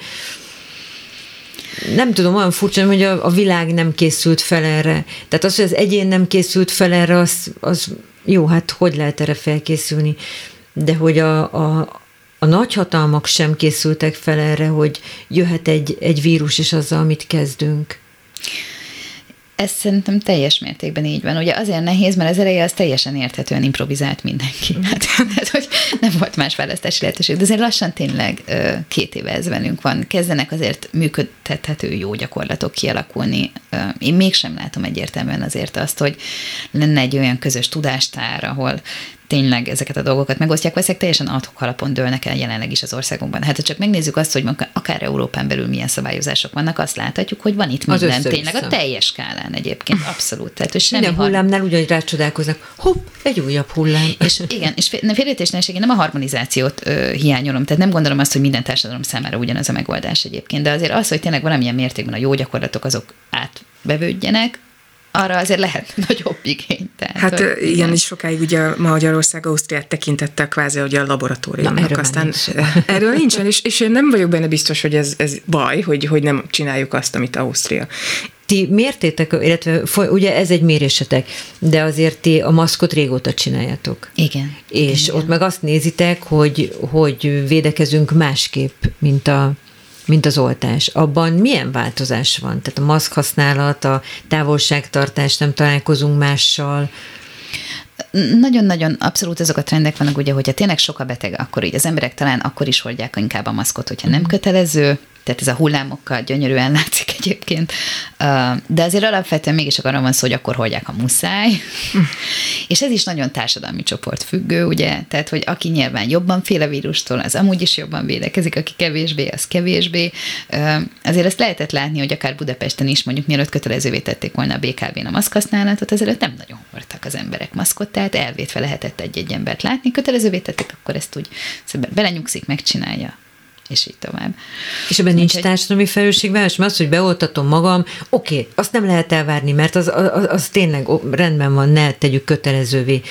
nem tudom, olyan furcsa, hogy a, a világ nem készült fel erre. Tehát az, hogy az egyén nem készült fel erre, az, az jó, hát hogy lehet erre felkészülni? De hogy a, a, a nagyhatalmak sem készültek fel erre, hogy jöhet egy, egy vírus, és azzal, amit kezdünk. Ez szerintem teljes mértékben így van. Ugye azért nehéz, mert az eleje az teljesen érthetően improvizált mindenki. Mm. Hát, hát, hogy nem volt más választási lehetőség. De azért lassan tényleg két éve ez velünk van. Kezdenek azért működtethető jó gyakorlatok kialakulni. Én mégsem látom egyértelműen azért azt, hogy lenne egy olyan közös tudástár, ahol tényleg ezeket a dolgokat megosztják, vagy teljesen adhok alapon dőlnek el jelenleg is az országunkban. Hát ha csak megnézzük azt, hogy akár Európán belül milyen szabályozások vannak, azt láthatjuk, hogy van itt minden, tényleg a teljes skálán egyébként, abszolút. Tehát, hogy semmi Minden hullámnál ugyanúgy rácsodálkoznak, hopp, egy újabb hullám. És igen, és félretétésnelség, én nem a harmonizációt ö, hiányolom, tehát nem gondolom azt, hogy minden társadalom számára ugyanaz a megoldás egyébként, de azért az, hogy tényleg valamilyen mértékben a jó gyakorlatok azok átbevődjenek, arra azért lehet nagyobb igény. Tehát, hát hogy, igen, igen, is sokáig ugye Magyarország Ausztriát tekintette kvázi hogy a laboratóriumnak. Na, Aztán nincs. erről nincsen, és, és én nem vagyok benne biztos, hogy ez, ez baj, hogy, hogy nem csináljuk azt, amit Ausztria ti mértétek, illetve ugye ez egy mérésetek, de azért ti a maszkot régóta csináljátok. Igen. És igen. ott meg azt nézitek, hogy, hogy védekezünk másképp, mint a mint az oltás. Abban milyen változás van? Tehát a maszk használat, a távolságtartás, nem találkozunk mással, nagyon-nagyon abszolút azok a trendek vannak, ugye, hogyha tényleg sok a beteg, akkor így az emberek talán akkor is hordják inkább a maszkot, hogyha nem mhm. kötelező, tehát ez a hullámokkal gyönyörűen látszik egyébként, de azért alapvetően mégis arra van szó, hogy akkor hordják a muszáj, és ez is nagyon társadalmi csoport függő, ugye, tehát hogy aki nyilván jobban fél a vírustól, az amúgy is jobban védekezik, aki kevésbé, az kevésbé. Azért ezt lehetett látni, hogy akár Budapesten is mondjuk mielőtt kötelezővé tették volna a BKV-n a maszkhasználatot, azért nem nagyon hordtak az emberek maszkot, tehát elvétve lehetett egy-egy embert látni, kötelezővé tették, akkor ezt úgy szóval belenyugszik, megcsinálja és így tovább. És ebben nincs egy... társadalmi felelősségvállalás, mert az, hogy beoltatom magam, oké, okay, azt nem lehet elvárni, mert az, az, az tényleg rendben van, ne tegyük kötelezővé.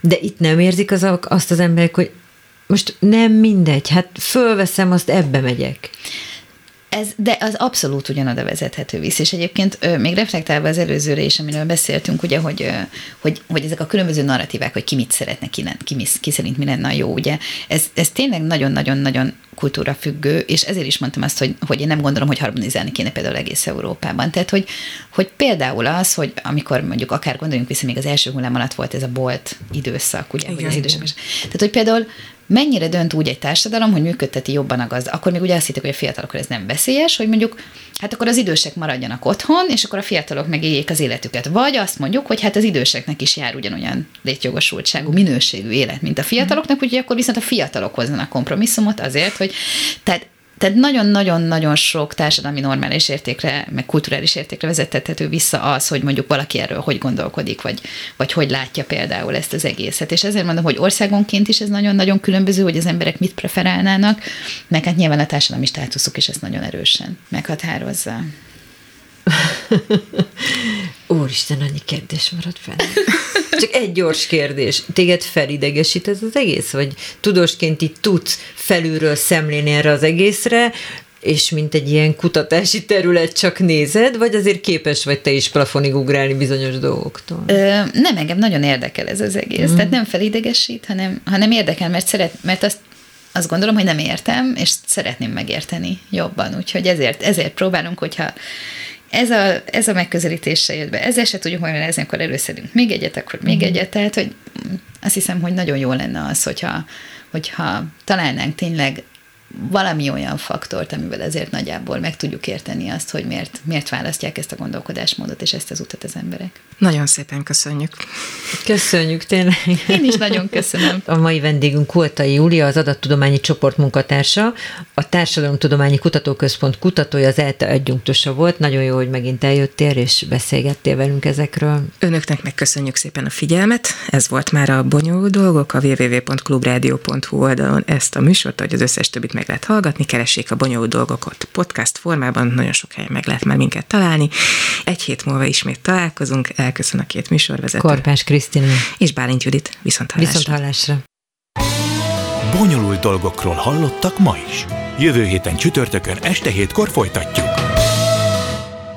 De itt nem érzik az, azt az emberek, hogy most nem mindegy, hát fölveszem, azt ebbe megyek. Ez, de az abszolút ugyanoda vezethető vissza, és egyébként még reflektálva az előzőre is, amiről beszéltünk, ugye, hogy, hogy, hogy ezek a különböző narratívák, hogy ki mit szeretne, ki, ki, ki szerint mi lenne a jó, ugye, ez, ez tényleg nagyon-nagyon-nagyon kultúra függő, és ezért is mondtam azt, hogy, hogy én nem gondolom, hogy harmonizálni kéne például egész Európában. Tehát, hogy, hogy például az, hogy amikor mondjuk akár gondoljunk vissza, még az első hullám alatt volt ez a bolt időszak, ugye, igen, az idősek. Tehát, hogy például mennyire dönt úgy egy társadalom, hogy működteti jobban a gazda. Akkor még ugye azt hitték, hogy a fiatalokra ez nem veszélyes, hogy mondjuk, hát akkor az idősek maradjanak otthon, és akkor a fiatalok megéljék az életüket. Vagy azt mondjuk, hogy hát az időseknek is jár ugyanolyan létjogosultságú, minőségű élet, mint a fiataloknak, úgyhogy akkor viszont a fiatalok hozzanak kompromisszumot azért, hogy tehát tehát nagyon-nagyon-nagyon sok társadalmi normális értékre, meg kulturális értékre vezethető vissza az, hogy mondjuk valaki erről hogy gondolkodik, vagy, vagy hogy látja például ezt az egészet. És ezért mondom, hogy országonként is ez nagyon-nagyon különböző, hogy az emberek mit preferálnának, meg hát nyilván a társadalmi státuszuk is ezt nagyon erősen meghatározza. Úristen, annyi kérdés maradt fel. Csak egy gyors kérdés. Téged felidegesít ez az egész? Vagy tudósként így tudsz felülről szemlélni erre az egészre, és mint egy ilyen kutatási terület csak nézed, vagy azért képes vagy te is plafonig ugrálni bizonyos dolgoktól? Ö, nem, engem nagyon érdekel ez az egész. Mm. Tehát nem felidegesít, hanem, hanem érdekel, mert, szeret, mert azt, azt gondolom, hogy nem értem, és szeretném megérteni jobban. Úgyhogy ezért, ezért próbálunk, hogyha ez a, ez a megközelítése jött be. Ezzel se tudjuk magyarázni, akkor előszedünk még egyet, akkor még mm. egyet. Tehát, hogy azt hiszem, hogy nagyon jó lenne az, hogyha, hogyha találnánk tényleg valami olyan faktort, amivel ezért nagyjából meg tudjuk érteni azt, hogy miért, miért választják ezt a gondolkodásmódot és ezt az utat az emberek. Nagyon szépen köszönjük. Köszönjük, tényleg. Én is nagyon köszönöm. A mai vendégünk Kultai Júlia, az adattudományi csoport munkatársa, a Társadalomtudományi Kutatóközpont kutatója, az ELTE adjunktusa volt. Nagyon jó, hogy megint eljöttél és beszélgettél velünk ezekről. Önöknek megköszönjük szépen a figyelmet. Ez volt már a Bonyolult Dolgok, a www.clubradio.hu oldalon ezt a műsort, hogy az összes többit meg lehet hallgatni, keressék a bonyolult dolgokat podcast formában, nagyon sok helyen meg lehet már minket találni. Egy hét múlva ismét találkozunk, elköszön a két műsorvezető. Korpás Krisztina. És Bálint Judit. Viszont hallásra. Viszont hallásra. Bonyolult dolgokról hallottak ma is. Jövő héten csütörtökön este hétkor folytatjuk.